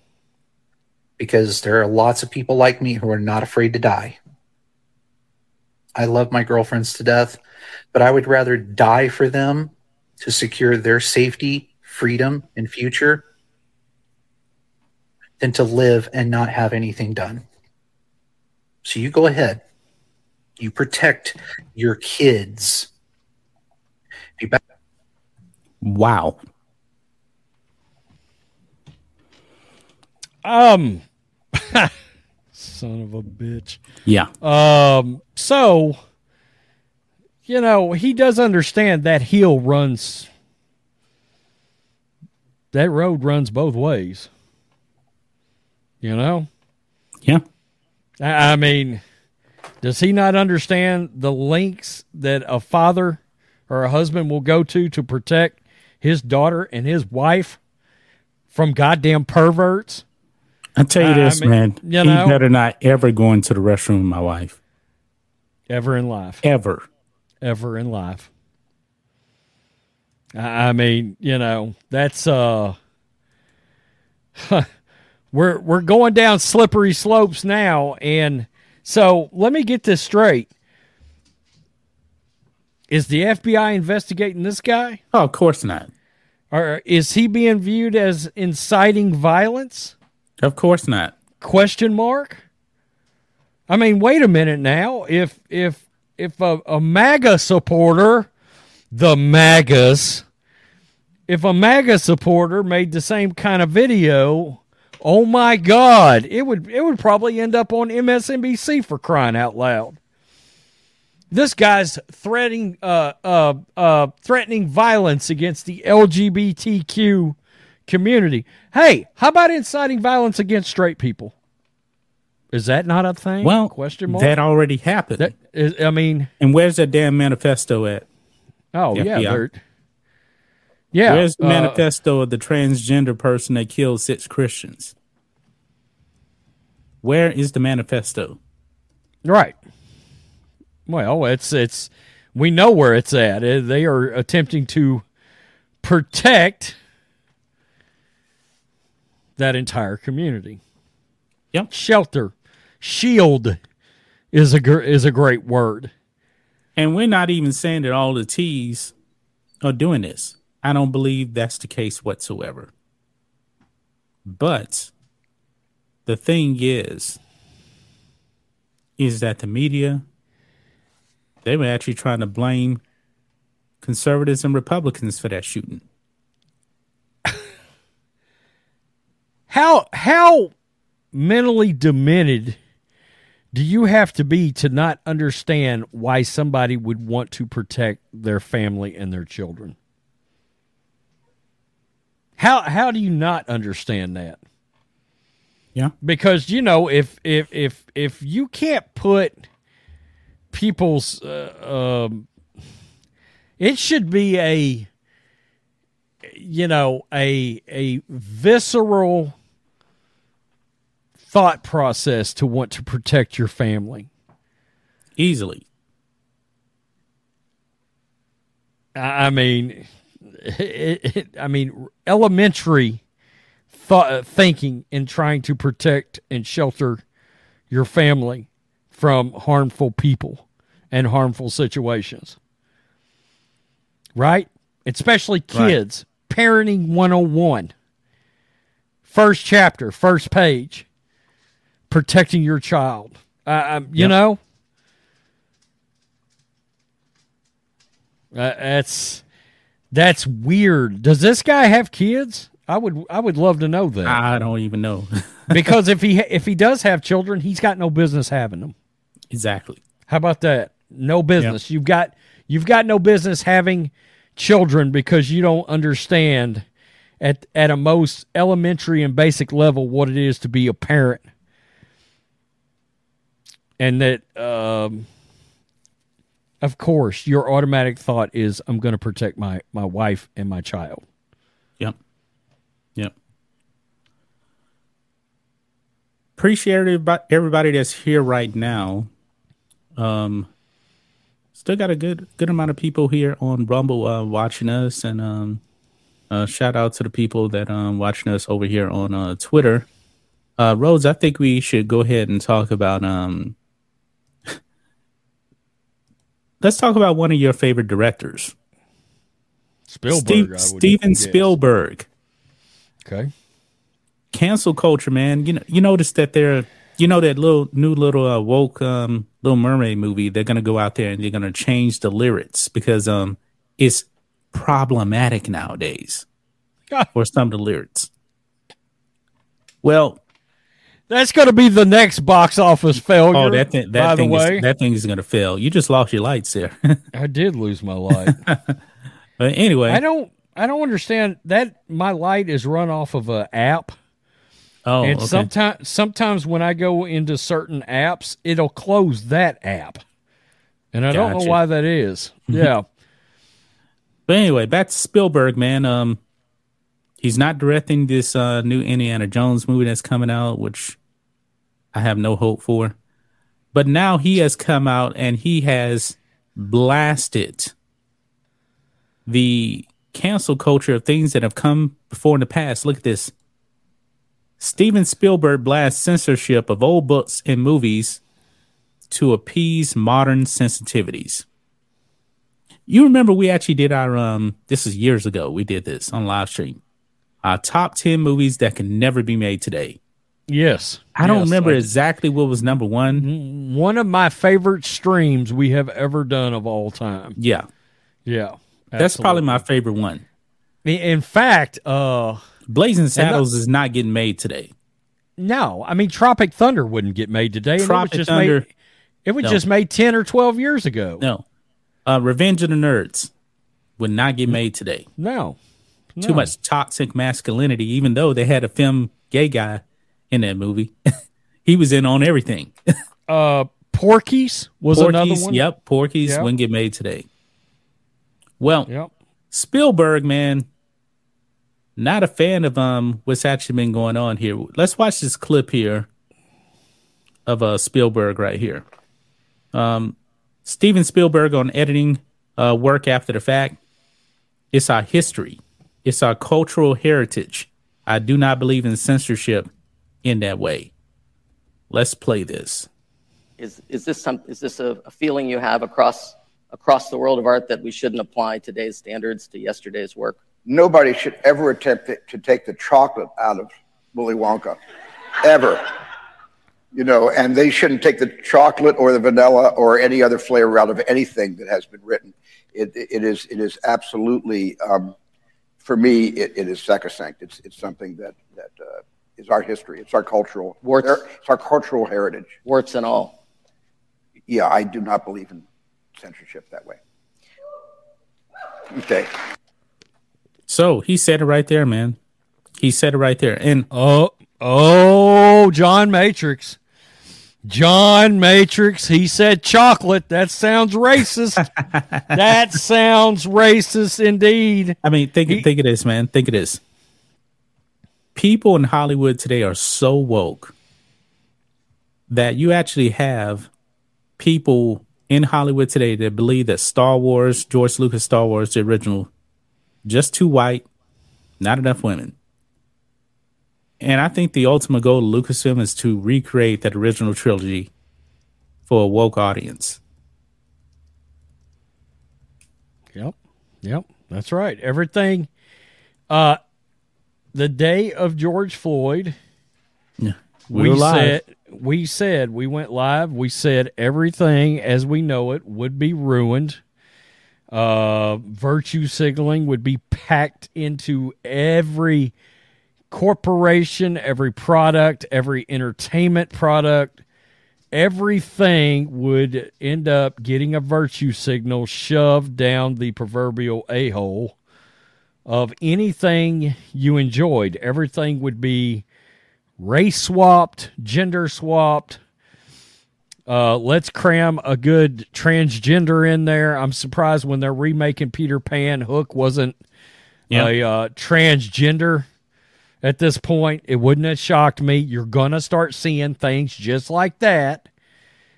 Because there are lots of people like me who are not afraid to die. I love my girlfriends to death, but I would rather die for them to secure their safety, freedom, and future than to live and not have anything done. So you go ahead. You protect your kids. Wow. Um, son of a bitch. Yeah. Um, so, you know, he does understand that hill runs, that road runs both ways. You know? Yeah. I I mean, does he not understand the links that a father or a husband will go to to protect his daughter and his wife from goddamn perverts? I tell you I this, mean, man. you he know- better not ever go into the restroom with my wife. Ever in life. Ever. ever in life. I I mean, you know, that's uh we're we're going down slippery slopes now and so let me get this straight. Is the FBI investigating this guy? Oh, of course not. Or is he being viewed as inciting violence? Of course not. Question mark? I mean, wait a minute now. If if if a, a MAGA supporter, the MAGAs, if a MAGA supporter made the same kind of video, oh my God, it would it would probably end up on MSNBC for crying out loud. This guy's threatening uh uh uh threatening violence against the LGBTQ community. Hey, how about inciting violence against straight people? Is that not a thing? Well, question mark. that already happened. That is, I mean, and where's that damn manifesto at? oh The yeah, FBI. yeah. Where's the uh, manifesto of the transgender person that killed six Christians? Where is the manifesto? Right. Well, it's it's we know where it's at. Uh, They are attempting to protect that entire community. Yep. Shelter, shield is a gr- is a great word. And we're not even saying that all the T's are doing this. I don't believe that's the case whatsoever. But the thing is, is that the media, they were actually trying to blame conservatives and Republicans for that shooting. how how mentally demented do you have to be to not understand why somebody would want to protect their family and their children? How how do you not understand that? Yeah. Because you know, if if if if you can't put people's uh, um it should be a you know, a a visceral thought process to want to protect your family easily. I mean, it, it, I mean, elementary thought, thinking in trying to protect and shelter your family from harmful people and harmful situations. Right? Especially kids. Right. Parenting 101. First chapter, first page. Protecting your child. Uh, you yep. know? Uh, that's that's weird. Does this guy have kids? I would I would love to know that. I don't even know. because if he if he does have children, he's got no business having them. Exactly. How about that? No business. Yep. You've got you've got no business having children because you don't understand at at a most elementary and basic level what it is to be a parent. And that um of course your automatic thought is I'm going to protect my my wife and my child. Yep. Yep. Appreciate everybody that's here right now. Um, still got a good good amount of people here on Rumble uh, watching us, and um, uh, shout out to the people that um watching us over here on uh, Twitter. Uh, Rhodes, I think we should go ahead and talk about um. let's talk about one of your favorite directors. Spielberg, Steve, Steven Spielberg. Okay. Cancel culture, man. You know, you notice that they're, you know, that little new little uh, woke um, Little Mermaid movie. They're gonna go out there and they're gonna change the lyrics because um, it's problematic nowadays for some of the lyrics. Well, that's going to be the next box office failure. Oh, that thing, that thing is, that thing is going to fail. You just lost your lights there. I did lose my light. but anyway, I don't I don't understand that my light is run off of an app. Oh, and okay. sometimes sometimes when I go into certain apps, it'll close that app, and I gotcha. don't know why that is. Yeah. but anyway, back to Spielberg, man. Um, he's not directing this uh, new Indiana Jones movie that's coming out, which I have no hope for. But now he has come out and he has blasted the cancel culture of things that have come before in the past. Look at this. Steven Spielberg blasts censorship of old books and movies to appease modern sensitivities. You remember we actually did our um this is years ago. We did this on live stream. Our top 10 movies that can never be made today. Yes. I don't yes, remember I, exactly what was number 1. One of my favorite streams we have ever done of all time. Yeah. Yeah. That's probably my favorite one. In fact, uh, Blazing Saddles is not getting made today. No, I mean Tropic Thunder wouldn't get made today. Tropic it was just Thunder. Made, it was no. just made ten or twelve years ago. No, uh, Revenge of the Nerds would not get made today. No. no. too much toxic masculinity. Even though they had a film gay guy in that movie, he was in on everything. uh, Porky's was Porky's, another one. Yep, Porky's yep. wouldn't get made today. Well, yep. Spielberg, man, not a fan of um what's actually been going on here. Let's watch this clip here of uh Spielberg right here. Um, Steven Spielberg on editing uh, work after the fact. It's our history. It's our cultural heritage. I do not believe in censorship in that way. Let's play this. Is is this some is this a, a feeling you have across across the world of art that we shouldn't apply today's standards to yesterday's work? Nobody should ever attempt to take the chocolate out of Willy Wonka, ever. You know, and they shouldn't take the chocolate or the vanilla or any other flavor out of anything that has been written. It, it is it is absolutely um, for me it, it is sacrosanct. It's it's something that that uh, is our history. It's our cultural Warts. it's our cultural heritage. Warts and all. Yeah, I do not believe in censorship that way. Okay. So he said it right there, man. He said it right there. And Oh, oh, John Matrix. John Matrix, he said chocolate. That sounds racist. that sounds racist indeed. I mean, think He- think of this, man. Think of this. People in Hollywood today are so woke that you actually have people in Hollywood today that believe that Star Wars, George Lucas Star Wars, the original, just too white, not enough women. And I think the ultimate goal of Lucasfilm is to recreate that original trilogy for a woke audience. Yep. Yep. That's right. Everything uh the day of George Floyd, Yeah. we, live. said we said we went live, we said everything as we know it would be ruined. Uh virtue signaling would be packed into every corporation, every product, every entertainment product, everything would end up getting a virtue signal shoved down the proverbial a hole of anything you enjoyed. Everything would be race swapped, gender swapped. Uh, let's cram a good transgender in there. I'm surprised when they're remaking Peter Pan, Hook wasn't Yeah. a uh, transgender at this point. It wouldn't have shocked me. You're gonna start seeing things just like that.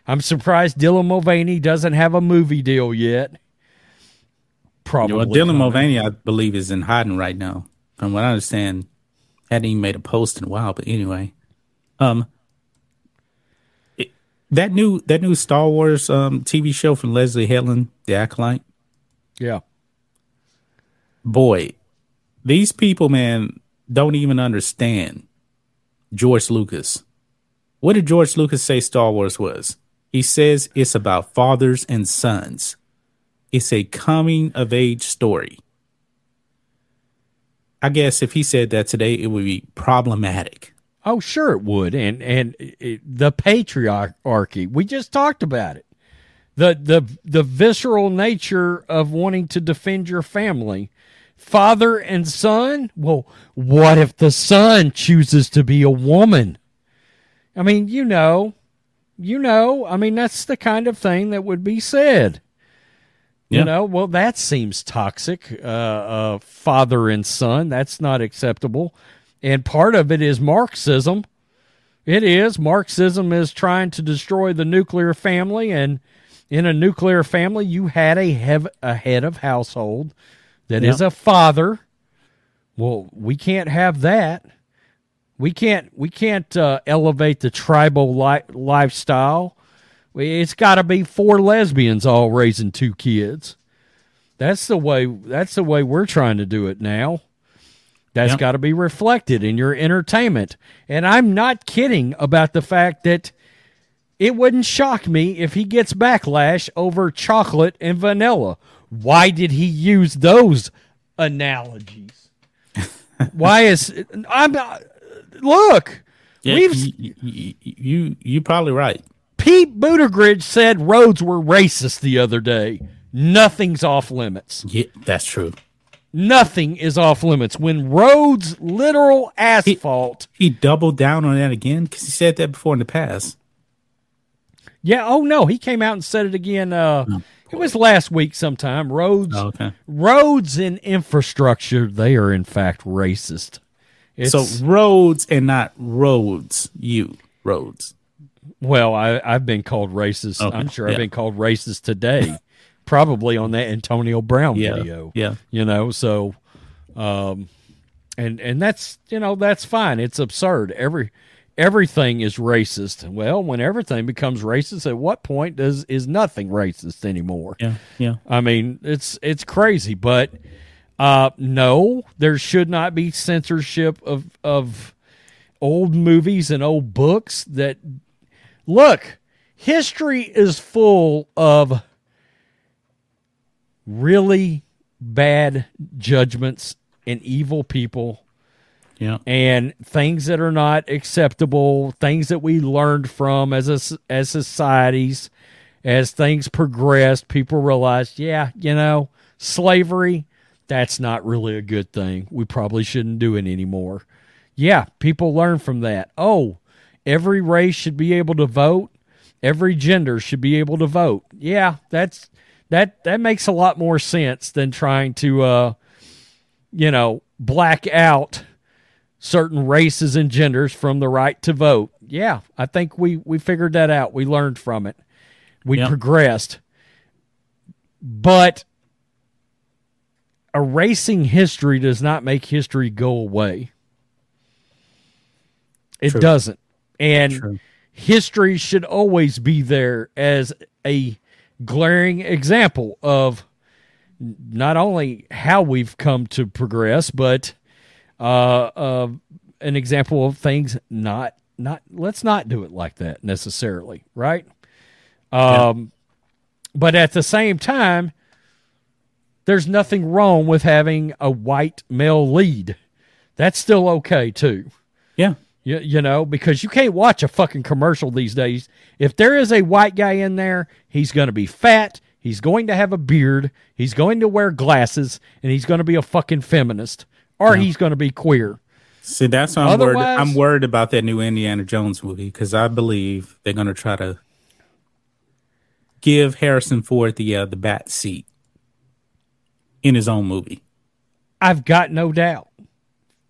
I'm surprised Dylan Mulvaney doesn't have a movie deal yet. Probably. Well, Dylan Mulvaney, I believe, is in hiding right now. From what I understand, hadn't even made a post in a while. But anyway, um, it- that new that new Star Wars um TV show from Leslye Headland, The Acolyte. Yeah. Boy, these people, man, don't even understand George Lucas. What did George Lucas say Star Wars was? He says it's about fathers and sons. It's a coming of age story. I guess if he said that today, it would be problematic. Oh, sure it would. And and it, the patriarchy. We just talked about it. The the the visceral nature of wanting to defend your family. Father and son? Well, what if the son chooses to be a woman? I mean, you know, you know, I mean that's the kind of thing that would be said. Yeah. You know, well, that seems toxic. Uh, uh, father and son, that's not acceptable. And part of it is Marxism. It is. Marxism is trying to destroy the nuclear family. And in a nuclear family, you had a, hev- a head of household that is Yeah. a father. Well, we can't have that. We can't. We can't uh, elevate the tribal li- lifestyle. It's got to be four lesbians all raising two kids. That's the way. That's the way we're trying to do it now. That's Yep. got to be reflected in your entertainment. And I'm not kidding about the fact that it wouldn't shock me if he gets backlash over chocolate and vanilla. Why did he use those analogies? Why is I'm uh, look? Yeah, we've you, you, you you probably right. Pete Buttigieg said roads were racist the other day. Nothing's off limits. Yeah, that's true. Nothing is off limits. When roads, literal asphalt. He doubled down on that again because he said that before in the past. Yeah, oh no, he came out and said it again. Uh, it was last week sometime. Roads, Oh, okay. roads and infrastructure, they are in fact racist. It's, so roads and not roads. You roads. well, I, I've been called racist. Okay, I'm sure yeah. I've been called racist today, probably on that Antonio Brown Yeah, video. yeah. you know so um and and that's you know that's fine it's absurd every everything is racist. Well, when everything becomes racist, at what point does is nothing racist anymore? Yeah, yeah. I mean, it's it's crazy, but uh, no, there should not be censorship of of old movies and old books. That look, history is full of really bad judgments and evil people yeah. and things that are not acceptable, things that we learned from as a, as societies, as things progressed, people realized, yeah, you know, slavery, that's not really a good thing. We probably shouldn't do it anymore. Yeah, people learn from that. Oh, every race should be able to vote. Every gender should be able to vote. Yeah, that's that that makes a lot more sense than trying to uh you know, black out certain races and genders from the right to vote. Yeah, I think we we figured that out. We learned from it. We yep. progressed. But erasing history does not make history go away. It True. doesn't. And True. history should always be there as a glaring example of not only how we've come to progress, but uh, uh, an example of things not not let's not do it like that necessarily, right? Um, yeah. but at the same time, there's nothing wrong with having a white male lead. That's still okay too. Yeah. You, you know, because you can't watch a fucking commercial these days. If there is a white guy in there, he's going to be fat. He's going to have a beard. He's going to wear glasses, and he's going to be a fucking feminist or yeah. he's going to be queer. See, that's why I'm worried. I'm worried about that new Indiana Jones movie because I believe they're going to try to give Harrison Ford the uh, the bat seat in his own movie. I've got no doubt.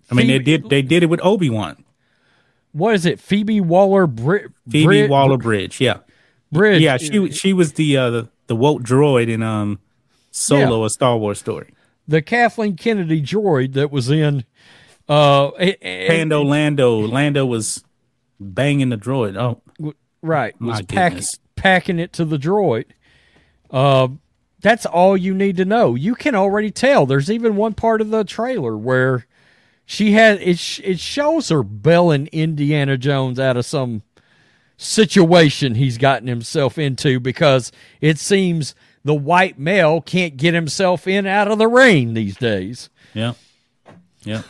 I mean, they did they did it with Obi Wan. What is it? Phoebe Waller Bridge. Phoebe Waller Bridge. Yeah, Bridge. Yeah, she she was the uh, the, the woke droid in um Solo, yeah. a Star Wars story the Kathleen Kennedy droid that was in uh Pando Lando. Lando was banging the droid. Oh, right. Was pack, packing it to the droid. Uh, that's all you need to know. You can already tell. There's even one part of the trailer where she had it. It shows her bailing Indiana Jones out of some situation he's gotten himself into because it seems the white male can't get himself in out of the rain these days. Yeah. Yeah.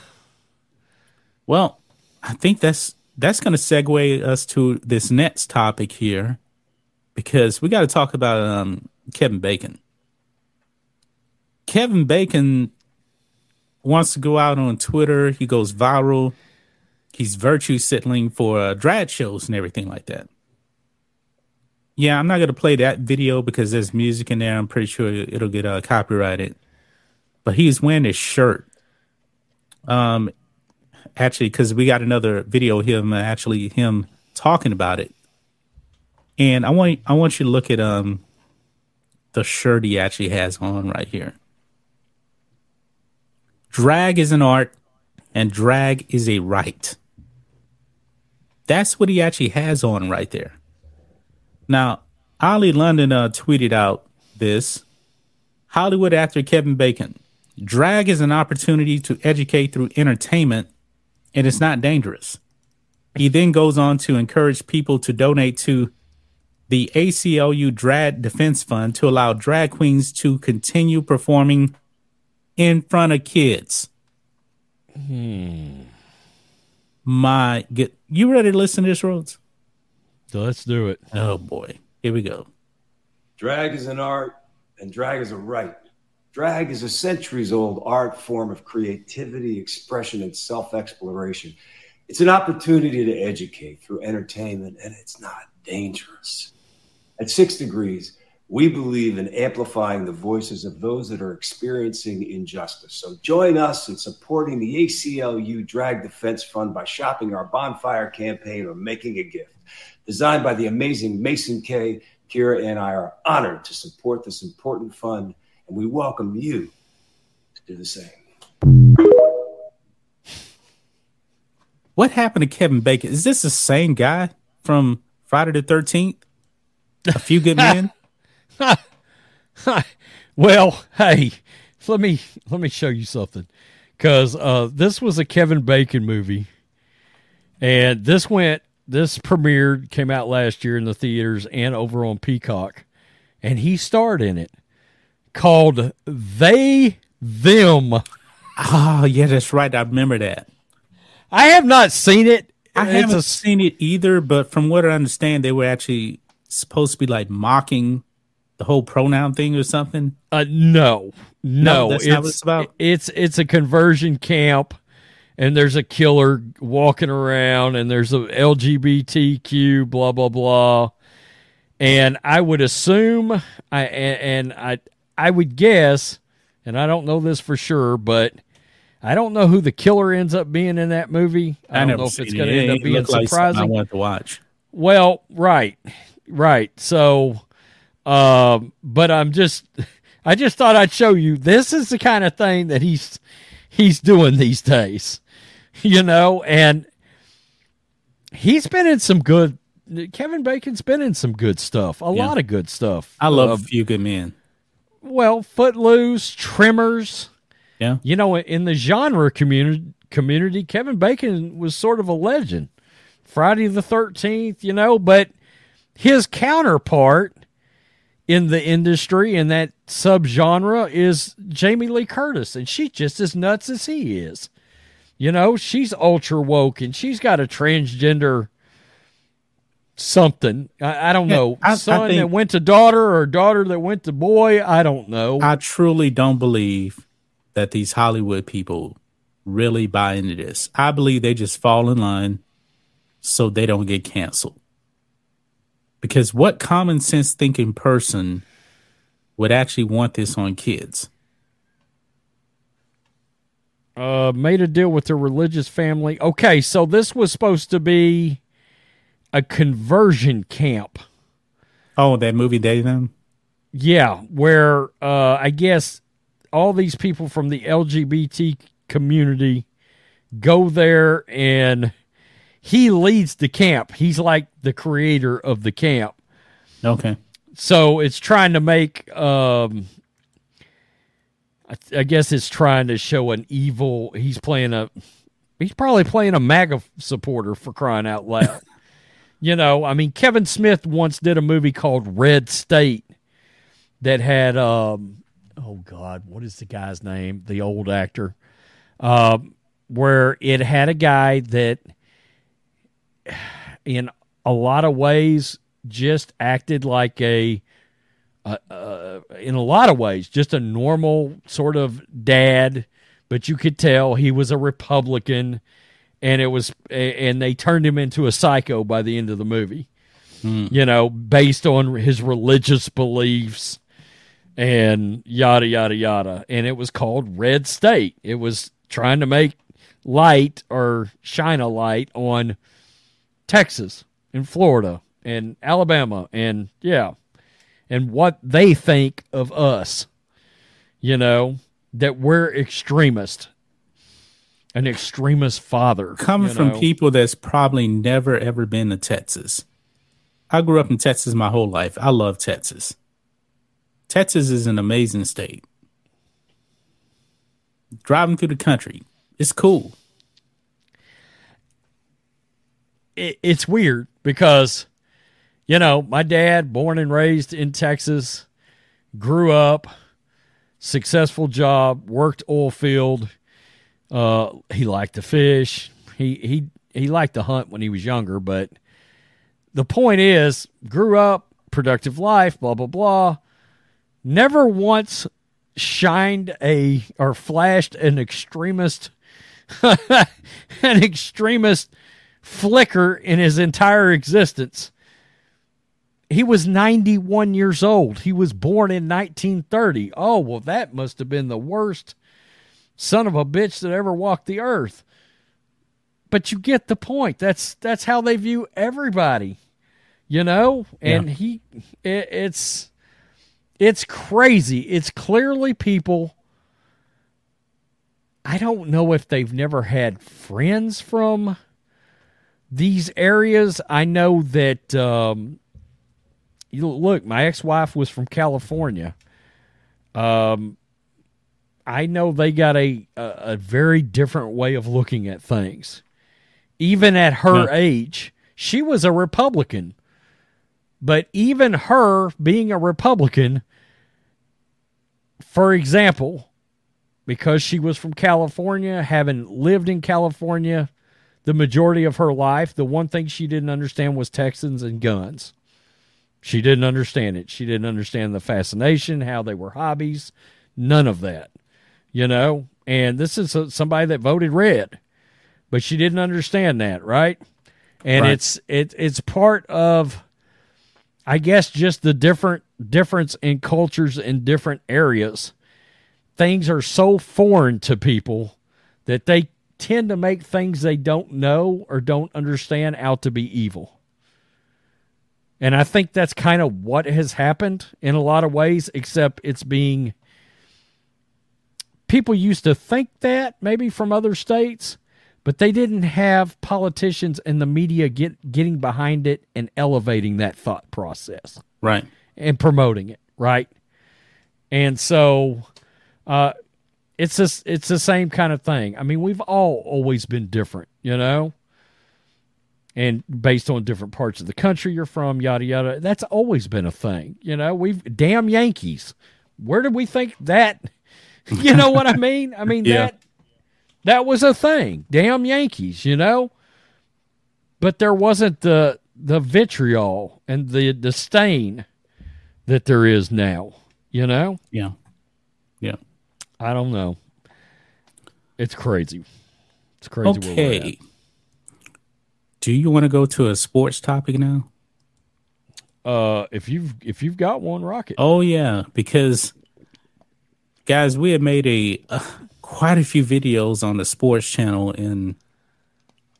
Well, I think that's that's going to segue us to this next topic here because we got to talk about um, Kevin Bacon. Kevin Bacon wants to go out on Twitter. He goes viral. He's virtue signaling for uh, drag shows and everything like that. Yeah, I'm not going to play that video because there's music in there. I'm pretty sure it'll get uh, copyrighted. But he's wearing his shirt. Um, actually, because we got another video of him actually him talking about it, and I want I want you to look at um the shirt he actually has on right here. Drag is an art, and drag is a right. That's what he actually has on right there. Now, Ali London uh, tweeted out this Hollywood actor Kevin Bacon. Drag is an opportunity to educate through entertainment, and it's not dangerous. He then goes on to encourage people to donate to the ACLU Drag Defense Fund to allow drag queens to continue performing in front of kids. Hmm. My, get you ready to listen to this, Rhodes? Let's do it. Oh boy. Here we go. Drag is an art and drag is a right. Drag is a centuries old art form of creativity, expression, and self exploration. It's an opportunity to educate through entertainment, and it's not dangerous. At Six Degrees, we believe in amplifying the voices of those that are experiencing injustice. So join us in supporting the ACLU Drag Defense Fund by shopping our bonfire campaign or making a gift designed by the amazing Mason K. Kyra and I are honored to support this important fund, and we welcome you to do the same. What happened to Kevin Bacon? Is this the same guy from Friday the Thirteenth? A few good men. well, hey, let me let me show you something, because uh, this was a Kevin Bacon movie, and this went this premiered came out last year in the theaters and over on Peacock, and he starred in it, called They Them. Oh yeah, that's right. I remember that. I have not seen it. I It's haven't a- seen it either, but from what I understand, they were actually supposed to be like mocking the whole pronoun thing or something. Uh, no, no, No, that's it's, not what it's about? It's it's a conversion camp, and there's a killer walking around, and there's a LGBTQ blah blah blah, and I would assume I and, and I I would guess, and I don't know this for sure, but. I don't know who the killer ends up being in that movie. I, I, don't know if it's it. going to end up being look like surprising. I wanted to watch. Well, right, right. So, um, but I'm just, I just thought I'd show you. This is the kind of thing that he's he's doing these days, you know, and he's been in some good. Kevin Bacon's been in some good stuff, a Yeah. lot of good stuff. I love Uh, a few good men. well, Footloose, Tremors. Yeah. You know, in the genre community, community, Kevin Bacon was sort of a legend. Friday the Thirteenth, you know, but his counterpart in the industry in that subgenre is Jamie Lee Curtis, and she's just as nuts as he is. You know, she's ultra woke and she's got a transgender something. I, I don't know. I- I Son that think- went to daughter or daughter that went to boy. I don't know. I truly don't believe that these Hollywood people really buy into this. I believe they just fall in line so they don't get canceled. Because what common sense thinking person would actually want this on kids? uh, made a deal with their religious family. Okay, so this was supposed to be a conversion camp. Oh, that movie they them? Yeah, where uh, I guess all these people from the LGBT community go there and he leads the camp. He's like the creator of the camp. Okay. So it's trying to make um I, I guess it's trying to show an evil he's playing a he's probably playing a MAGA supporter for crying out loud. you know, I mean Kevin Smith once did a movie called Red State that had um oh god, what is the guy's name? The old actor. Um where it had a guy that in a lot of ways just acted like a uh, uh, in a lot of ways just a normal sort of dad but you could tell he was a republican and it was and they turned him into a psycho by the end of the movie. You know based on his religious beliefs and yada yada yada. And it was called red state. It was trying to make light or shine a light on texas and florida and alabama and yeah and what they think of us you know that we're extremist an extremist father Coming from know. people that's probably never ever been to Texas. I grew up in Texas my whole life. I love Texas. Texas is an amazing state. Driving through the country, it's cool. It, it's weird because you know my dad born and raised in texas grew up successful job worked oil field. Uh he liked to fish. He he he liked to hunt when he was younger but the point is grew up productive life blah blah blah. Never once shined a or flashed an extremist an extremist flicker in his entire existence. He was 91 years old. He was born in 1930. Oh, well, that must have been the worst son of a bitch that ever walked the earth. But you get the point. That's that's how they view everybody. You know? And Yeah. he it, it's it's crazy. It's clearly people I don't know if they've never had friends from these areas, I know that. Um, you look, my ex-wife was from California. Um, I know they got a, a, a very different way of looking at things. Even at her no. age, she was a Republican. But even her being a Republican, for example, because she was from California, having lived in California the majority of her life, the one thing she didn't understand was Texans and guns. She didn't understand it. She didn't understand the fascination, how they were hobbies, none of that, you know. And this is somebody that voted red, but she didn't understand that, right? And right. it's it it's part of, I guess, just the different difference in cultures in different areas things are so foreign to people that they tend to make things they don't know or don't understand out to be evil. And I think that's kind of what has happened in a lot of ways, except it's being. People used to think that maybe from other states, but they didn't have politicians and the media get getting behind it and elevating that thought process. Right. And promoting it, right? And so uh, it's just it's the same kind of thing. I mean, we've all always been different, you know, and based on different parts of the country you're from, yada yada. That's always been a thing, you know. We've damn Yankees. Where did we think that? You know what I mean? I mean yeah. that that was a thing. Damn Yankees, you know. But there wasn't the the vitriol and the disdain that there is now. You know. Yeah. Yeah. I don't know. It's crazy. It's crazy. Okay. Do you want to go to a sports topic now? Uh, if you've if you've got one, rocket. Oh yeah, because guys, we have made a uh, quite a few videos on the sports channel in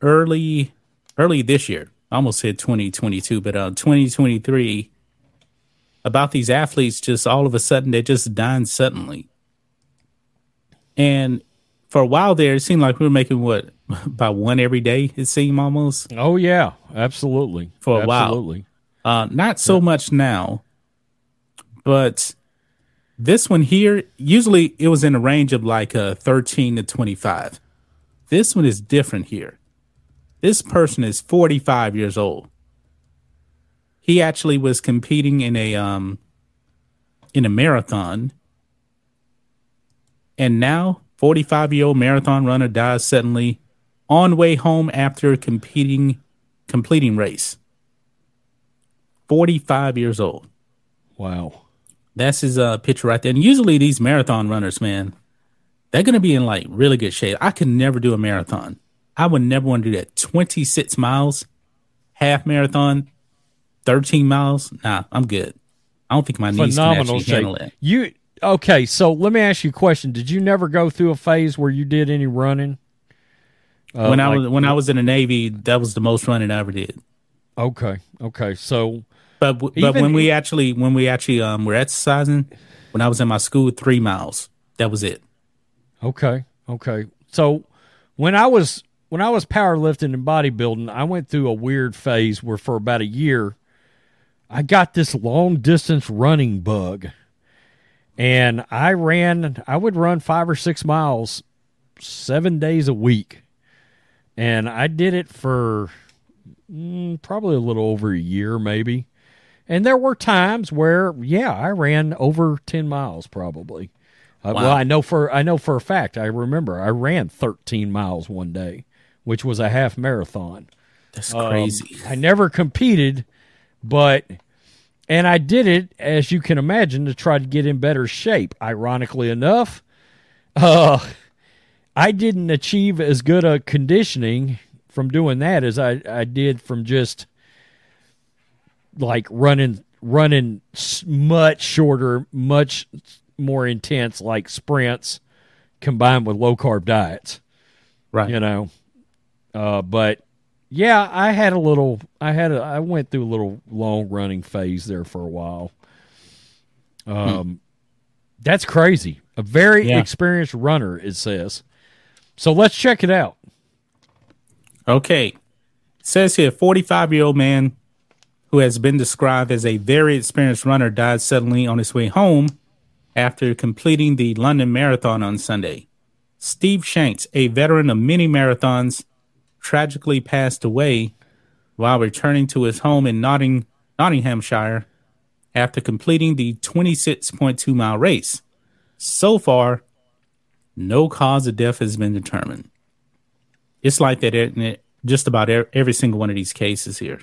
early early this year. I almost said 2022, but uh 2023 about these athletes just all of a sudden they just dying suddenly. And for a while there, it seemed like we were making what about one every day. It seemed almost. Oh yeah, absolutely. For a absolutely. while, uh, not so yeah. much now, but this one here, usually it was in a range of like uh, thirteen to twenty-five. This one is different here. This person is forty-five years old. He actually was competing in a um in a marathon and now, 45 year old marathon runner dies suddenly on way home after competing completing race. 45 years old. Wow. That's his uh, picture right there. And usually these marathon runners, man, they're going to be in like really good shape. I could never do a marathon. I would never want to do that. 26 miles, half marathon, 13 miles. Nah, I'm good. I don't think my knees Phenomenal can actually shape. handle it. You okay, so let me ask you a question. Did you never go through a phase where you did any running? Uh, when I was when I was in the Navy, that was the most running I ever did. Okay, okay. So, but but even, when we actually when we actually um were exercising, when I was in my school, three miles. That was it. Okay, okay. So when I was when I was powerlifting and bodybuilding, I went through a weird phase where for about a year, I got this long distance running bug and I ran, I would run five or six miles seven days a week. And I did it for mm, probably a little over a year, maybe. And there were times where, yeah, I ran over 10 miles probably. Uh, wow. well, I know for I know for a fact. I remember I ran 13 miles one day, which was a half marathon. That's crazy. Um, I never competed, but and I did it, as you can imagine, to try to get in better shape. Ironically enough, uh, I didn't achieve as good a conditioning from doing that as I, I did from just like running running much shorter, much more intense, like sprints combined with low carb diets. Right. You know, uh, but yeah, I had a little. I had a. I went through a little long running phase there for a while. Um, hmm. that's crazy. A very yeah. experienced runner, it says. So let's check it out. Okay. says here, 45 year old man who has been described as a very experienced runner died suddenly on his way home after completing the London Marathon on Sunday. Steve Shanks, a veteran of many marathons, tragically passed away while returning to his home in Notting- Nottinghamshire after completing the 26.2 mile race. So far, no cause of death has been determined. It's like that in just about every single one of these cases here.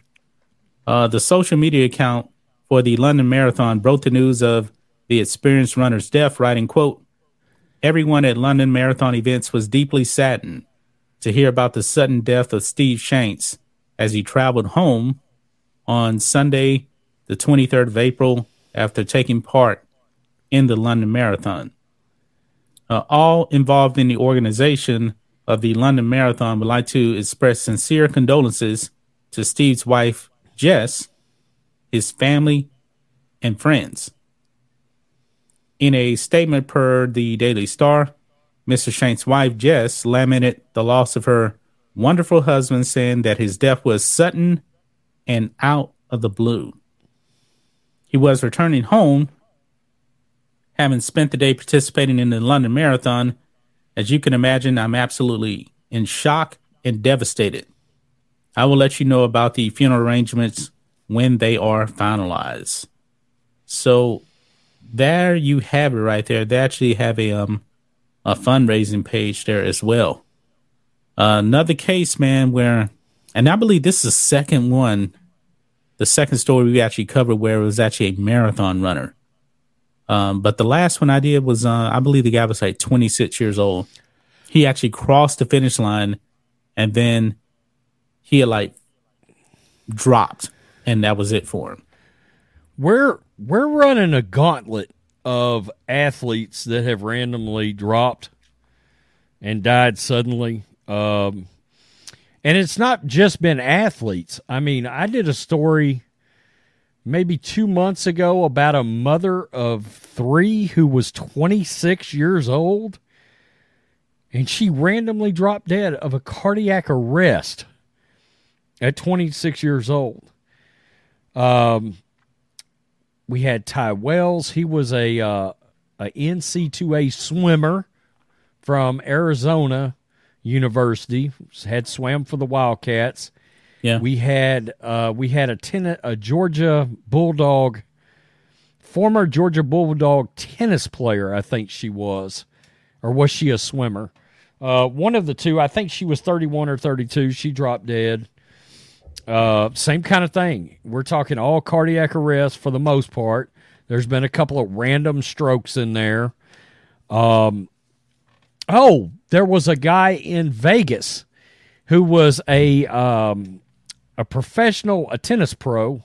Uh, the social media account for the London Marathon broke the news of the experienced runner's death, writing, quote, Everyone at London Marathon events was deeply saddened to hear about the sudden death of Steve Shanks as he traveled home on Sunday, the 23rd of April, after taking part in the London Marathon. Uh, all involved in the organization of the London Marathon would like to express sincere condolences to Steve's wife, Jess, his family, and friends. In a statement per the Daily Star, Mr. Shank's wife, Jess, lamented the loss of her wonderful husband, saying that his death was sudden and out of the blue. He was returning home, having spent the day participating in the London Marathon. As you can imagine, I'm absolutely in shock and devastated. I will let you know about the funeral arrangements when they are finalized. So there you have it right there. They actually have a um a fundraising page there as well. Uh, another case, man, where and I believe this is the second one, the second story we actually covered where it was actually a marathon runner. Um, but the last one I did was uh, I believe the guy was like 26 years old. He actually crossed the finish line and then he had like dropped and that was it for him. We're we're running a gauntlet of athletes that have randomly dropped and died suddenly. Um, and it's not just been athletes. I mean, I did a story maybe two months ago about a mother of three who was 26 years old and she randomly dropped dead of a cardiac arrest at 26 years old. Um, we had Ty Wells. He was a uh, a NC2A swimmer from Arizona University. Had swam for the Wildcats. Yeah. We had uh, we had a ten- a Georgia Bulldog, former Georgia Bulldog tennis player. I think she was, or was she a swimmer? Uh, one of the two. I think she was thirty one or thirty two. She dropped dead. Uh, same kind of thing. We're talking all cardiac arrest for the most part. There's been a couple of random strokes in there. Um, oh, there was a guy in Vegas who was a um, a professional, a tennis pro.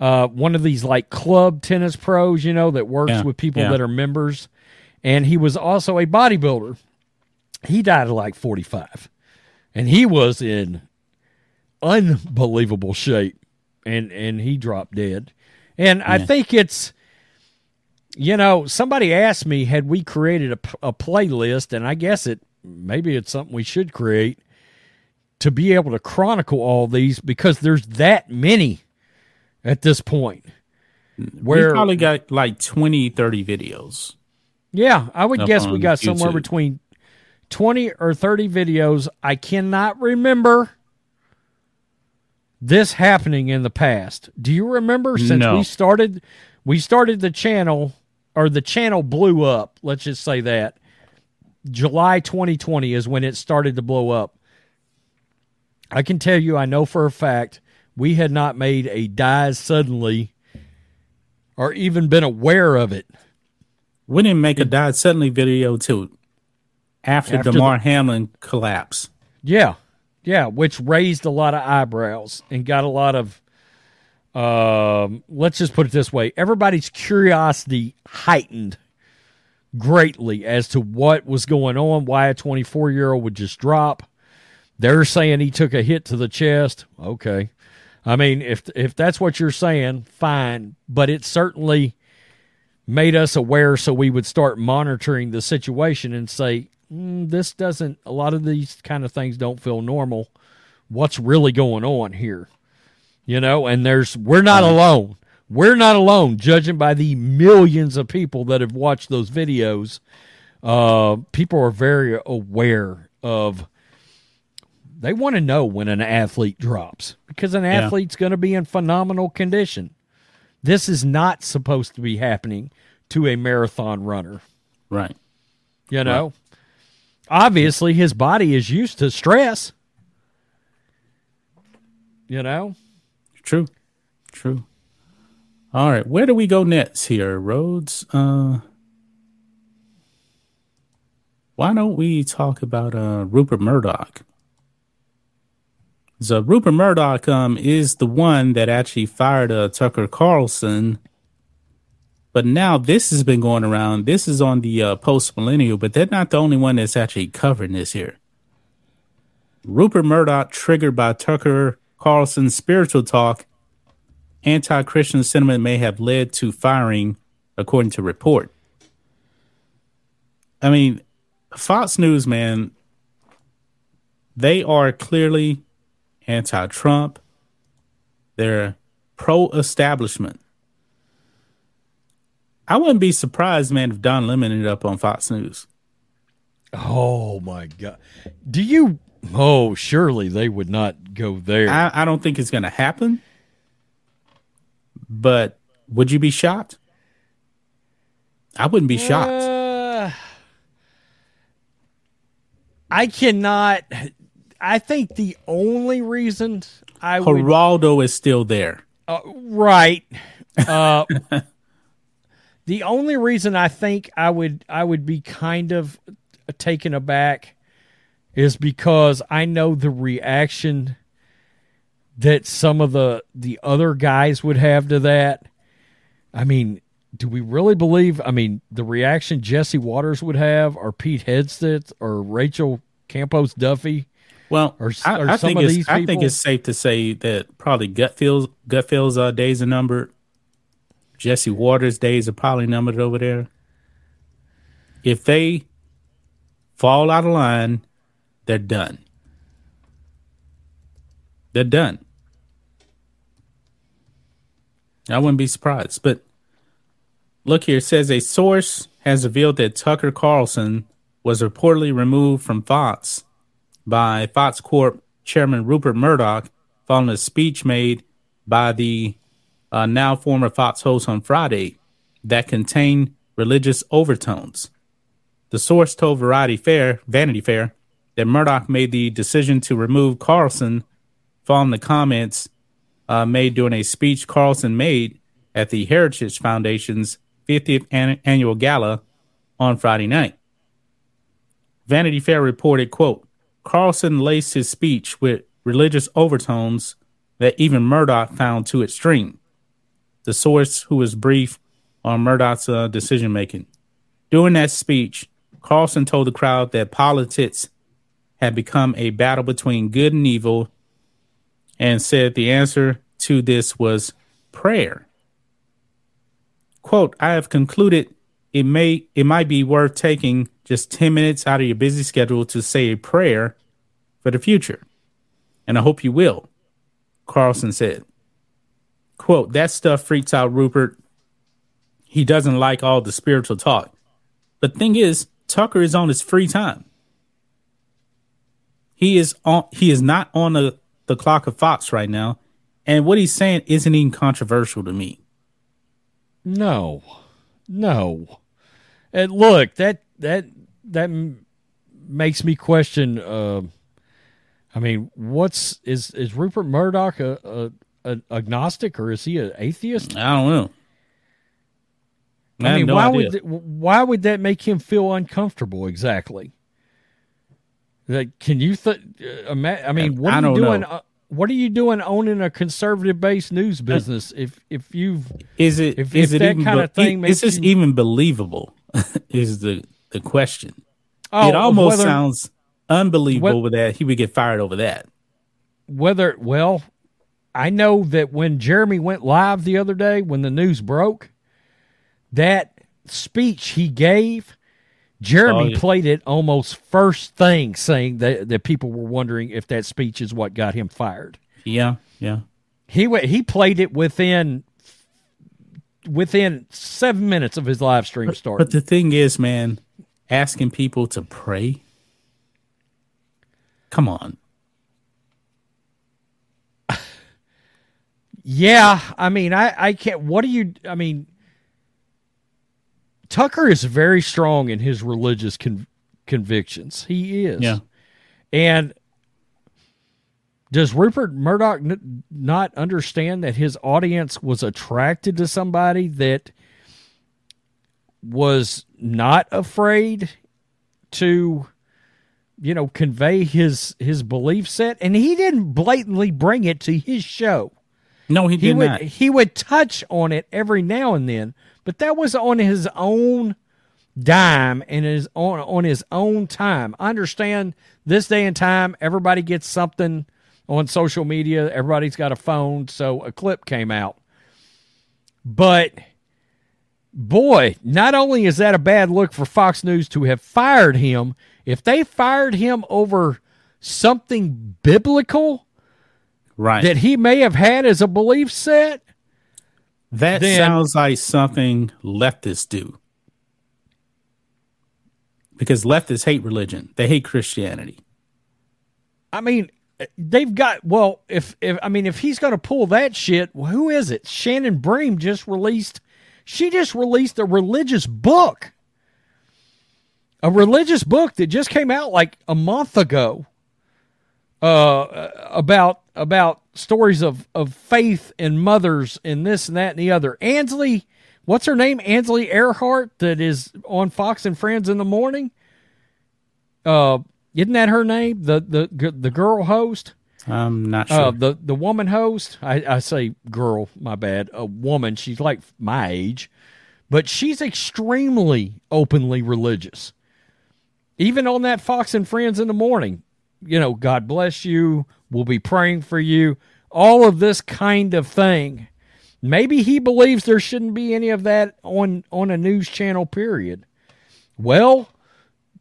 Uh, one of these like club tennis pros, you know, that works Yeah, with people yeah. that are members, and he was also a bodybuilder. He died at like forty five, and he was in unbelievable shape and and he dropped dead and i think it's you know somebody asked me had we created a, a playlist and i guess it maybe it's something we should create to be able to chronicle all these because there's that many at this point we where probably got like 20, 30 videos. yeah i would guess we got somewhere YouTube. between 20 or 30 videos i cannot remember this happening in the past. Do you remember since No. we started we started the channel or the channel blew up, let's just say that. July 2020 is when it started to blow up. I can tell you I know for a fact we had not made a dies suddenly or even been aware of it. We didn't make a died suddenly video till after, After Damar Hamlin collapsed. Yeah. Yeah, which raised a lot of eyebrows and got a lot of um let's just put it this way, everybody's curiosity heightened greatly as to what was going on, why a 24-year-old would just drop. They're saying he took a hit to the chest. Okay. I mean, if if that's what you're saying, fine, but it certainly made us aware so we would start monitoring the situation and say mm, this doesn't a lot of these kind of things don't feel normal what's really going on here. You know, and there's we're not alone. We're not alone, judging by the millions of people that have watched those videos. Uh, people are very aware of. They want to know when an athlete drops because an Yeah. athlete's going to be in phenomenal condition. This is not supposed to be happening to a marathon runner. Right. You know, obviously his body is used to stress. You know, True. True. All right. Where do we go next here, Rhodes? Uh why don't we talk about uh Rupert Murdoch? So Rupert Murdoch um is the one that actually fired uh, Tucker Carlson. But now this has been going around. This is on the uh, post millennial, but they're not the only one that's actually covering this here. Rupert Murdoch triggered by Tucker Carlson's spiritual talk anti-Christian sentiment may have led to firing, according to report. I mean, Fox News, man, they are clearly anti-Trump. They're pro-establishment. I wouldn't be surprised, man, if Don Lemon ended up on Fox News. Oh my god. Do you Oh, surely they would not go there. I, I don't think it's going to happen. But would you be shocked? I wouldn't be shocked. Uh, I cannot I think the only reason I would Geraldo is still there. Uh, right. Uh, the only reason I think I would I would be kind of taken aback is because I know the reaction that some of the the other guys would have to that. I mean, do we really believe? I mean, the reaction Jesse Watters would have, or Pete Hegseth, or Rachel Campos Duffy. Well, Or- I, or I some think of it's I think it's safe to say that probably Gutfield's Gutfield's uh, days are numbered. Jesse Watters' days are probably numbered over there. If they fall out of line, they're done. They're done. I wouldn't be surprised. But look here, it says a source has revealed that Tucker Carlson was reportedly removed from Fox by Fox Corp chairman Rupert Murdoch following a speech made by the uh, now former Fox host on Friday that contained religious overtones. The source told Variety Fair, Vanity Fair, that Murdoch made the decision to remove Carlson following the comments uh, made during a speech Carlson made at the Heritage Foundation's 50th an- annual gala on Friday night. Vanity Fair reported, quote, Carlson laced his speech with religious overtones that even Murdoch found too extreme. The source, who was brief on Murdoch's uh, decision making. During that speech, Carlson told the crowd that politics had become a battle between good and evil and said the answer to this was prayer. Quote, I have concluded it may it might be worth taking just 10 minutes out of your busy schedule to say a prayer for the future. And I hope you will, Carlson said. Quote, that stuff freaks out Rupert. He doesn't like all the spiritual talk. But thing is, Tucker is on his free time. He is on he is not on the, the clock of Fox right now. And what he's saying isn't even controversial to me. No, no. And look, that that that makes me question. Uh, I mean, what's is is Rupert Murdoch a, a, a agnostic or is he an atheist? I don't know. I, I, mean, no why idea. would th- why would that make him feel uncomfortable exactly? Like, can you th- uh, ima- I mean, what I are you doing? Uh, what are you doing owning a conservative based news business if if you've Is it If- is if it that kinda be- thing is makes this you- even believable? is the the question. oh, it almost whether, sounds unbelievable what- that he would get fired over that. whether well i know that when jeremy went live the other day when the news broke that speech he gave Jeremy Oh, yeah. played it almost first thing, saying that, that people were wondering if that speech is what got him fired. Yeah, yeah. He he played it within within seven minutes of his live stream start. But the thing is, man, asking people to pray. Come on. Yeah, I mean, I, I can't. What do you? I mean, Tucker is very strong in his religious con- convictions. He is. Yeah. And does Rupert Murdoch n- not understand that his audience was attracted to somebody that was not afraid to, you know, convey his his belief set, and he didn't blatantly bring it to his show No, he he did would not. he would touch on it every now and then, but that was on his own dime and his on on his own time. I understand this day and time, everybody gets something on social media. Everybody's got a phone, so a clip came out. But boy, not only is that a bad look for Fox News to have fired him, if they fired him over something biblical right. that he may have had as a belief set, that then- sounds like something leftists do. Because leftists hate religion. They hate Christianity. I mean, they've got well. If if I mean, if he's going to pull that shit, well, who is it? Shannon Bream just released. She just released a religious book, a religious book that just came out like a month ago. Uh, about about stories of of faith and mothers and this and that and the other. Ainsley, what's her name? Ainsley Earhardt, that is on Fox and Friends in the morning. Uh, isn't that her name? The the the girl host. I'm not sure. Uh, the the woman host. I, I say girl, my bad. A woman. She's like my age, but she's extremely openly religious. Even on that Fox and Friends in the morning, you know, God bless you. We'll be praying for you. All of this kind of thing. Maybe he believes there shouldn't be any of that on on a news channel. Period. Well,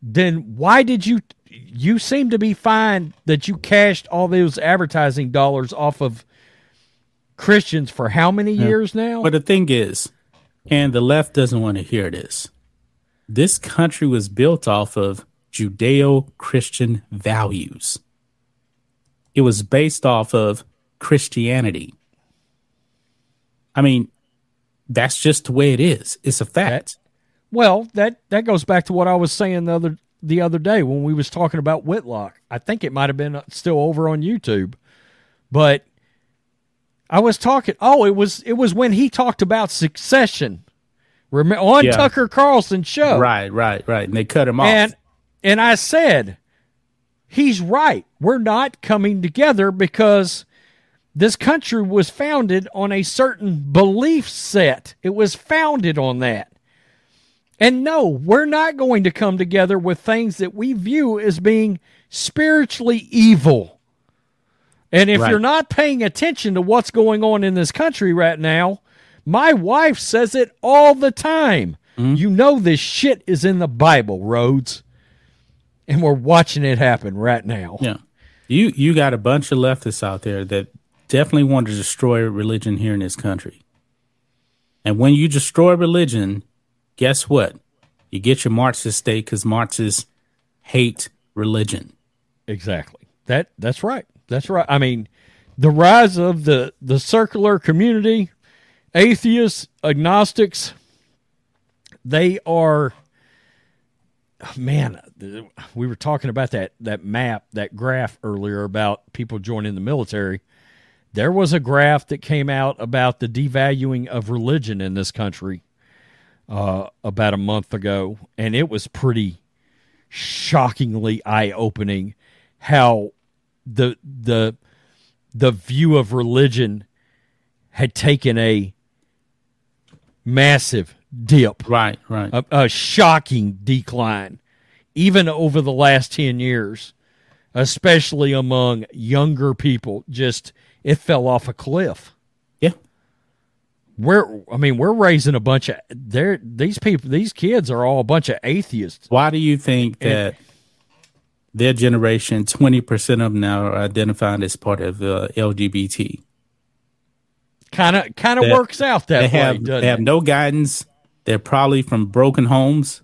then why did you you seem to be fine that you cashed all those advertising dollars off of Christians for how many years now? But the thing is, and the left doesn't want to hear this. This country was built off of Judeo Christian values. It was based off of Christianity. I mean, that's just the way it is. It's a fact. Well, that that goes back to what I was saying the other the other day when we was talking about Whitlock. I think it might have been still over on YouTube, but I was talking. Oh, it was it was when he talked about Succession, remember on Yeah. Tucker Carlson's show, Right, right, right. And they cut him off. and and I said, he's right. We're not coming together because this country was founded on a certain belief set. It was founded on that. And no, we're not going to come together with things that we view as being spiritually evil. And if Right. you're not paying attention to what's going on in this country right now, my wife says it all the time. Mm-hmm. You know this shit is in the Bible, Rhodes. And we're watching it happen right now. Yeah. You you got a bunch of leftists out there that definitely want to destroy religion here in this country. And when you destroy religion, guess what? You get your Marxist state because Marxists hate religion. Exactly. That that's right. That's right. I mean, the rise of the the circular community, atheists, agnostics, they are man, we were talking about that that map, that graph earlier about people joining the military. There was a graph that came out about the devaluing of religion in this country uh, about a month ago, and it was pretty shockingly eye opening how the the the view of religion had taken a massive dip, Right, right. a, a shocking decline, even over the last 10 years, especially among younger people. Just it fell off a cliff. yeah. we're I mean we're raising a bunch of they're these people these kids are all a bunch of atheists. Why do you think that their generation, twenty percent of them now are identified as part of uh, the LGBT? Kind of kind of works out that they way. have doesn't they have no guidance. They're probably from broken homes.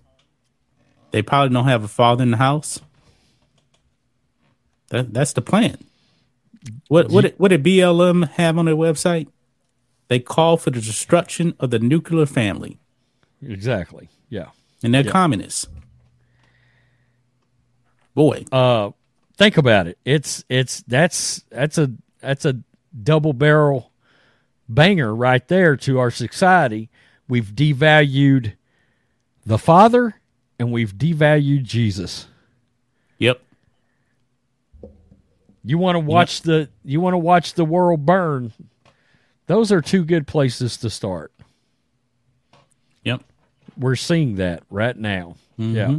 They probably don't have a father in the house. That that's the plan. What what did, what did BLM have on their website? They call for the destruction of the nuclear family, exactly. Yeah. and they're Yeah. communists. Boy, Uh, think about it. It's it's that's that's a that's a double barrel banger right there to our society. We've devalued the Father and we've devalued Jesus. yep, You want to watch the you want to watch the world burn. Those are two good places to start. yep. We're seeing that right now. Yeah.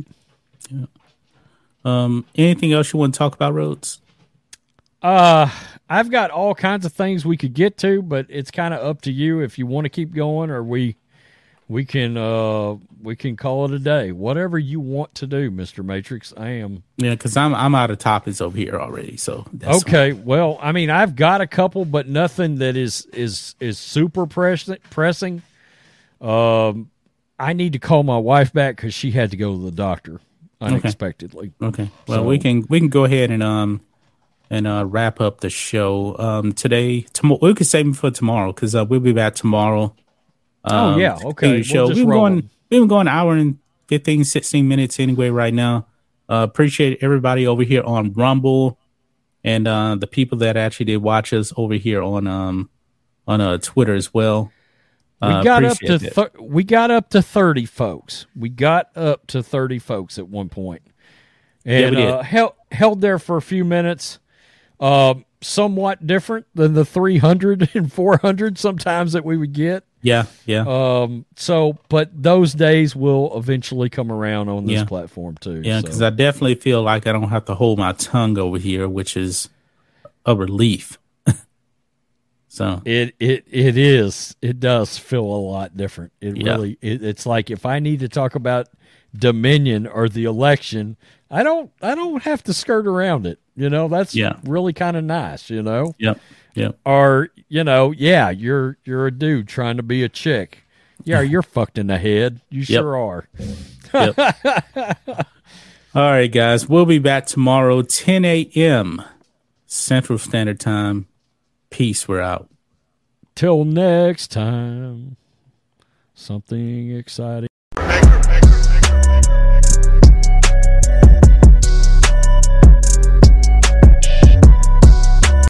Um, anything else you want to talk about, Rhodes? Uh, I've got all kinds of things we could get to, but it's kind of up to you if you want to keep going or we we can uh we can call it a day. Whatever you want to do, Mr. Matrix. I am Yeah, because I'm I'm out of topics over here already. So that's Okay, well, I mean, I've got a couple, but nothing that is is is super pressing. Pressing. Um, I need to call my wife back because she had to go to the doctor unexpectedly. Okay. Well, So- we can we can go ahead and um and uh wrap up the show um today. Tomorrow we could save it for tomorrow because uh, we'll be back tomorrow. Oh, um, yeah, okay. We'll we've, been going we've been going an hour and 15, 16 minutes anyway right now. Uh, appreciate everybody over here on Rumble and uh the people that actually did watch us over here on um on uh Twitter as well. We Uh, got up to we got up to thirty folks. We got up to thirty folks at one point, and we did. uh, held held there for a few minutes. Uh, somewhat different than the 300 and 400 sometimes that we would get. Yeah, yeah. Um, so, but those days will eventually come around on this Yeah. platform too. Yeah, so. because I definitely feel like I don't have to hold my tongue over here, which is a relief. so It it it is. It does feel a lot different. It Yeah. really. It, it's like if I need to talk about Dominion or the election, I don't. I don't have to skirt around it. You know, that's Yeah. really kind of nice. You know, Yeah. Yeah. or you know, yeah, you're you're a dude trying to be a chick. Yeah, you're fucked in the head. You sure are. All right, guys, we'll be back tomorrow, 10 a.m. Central Standard Time. Peace. We're out. Till next time, something exciting.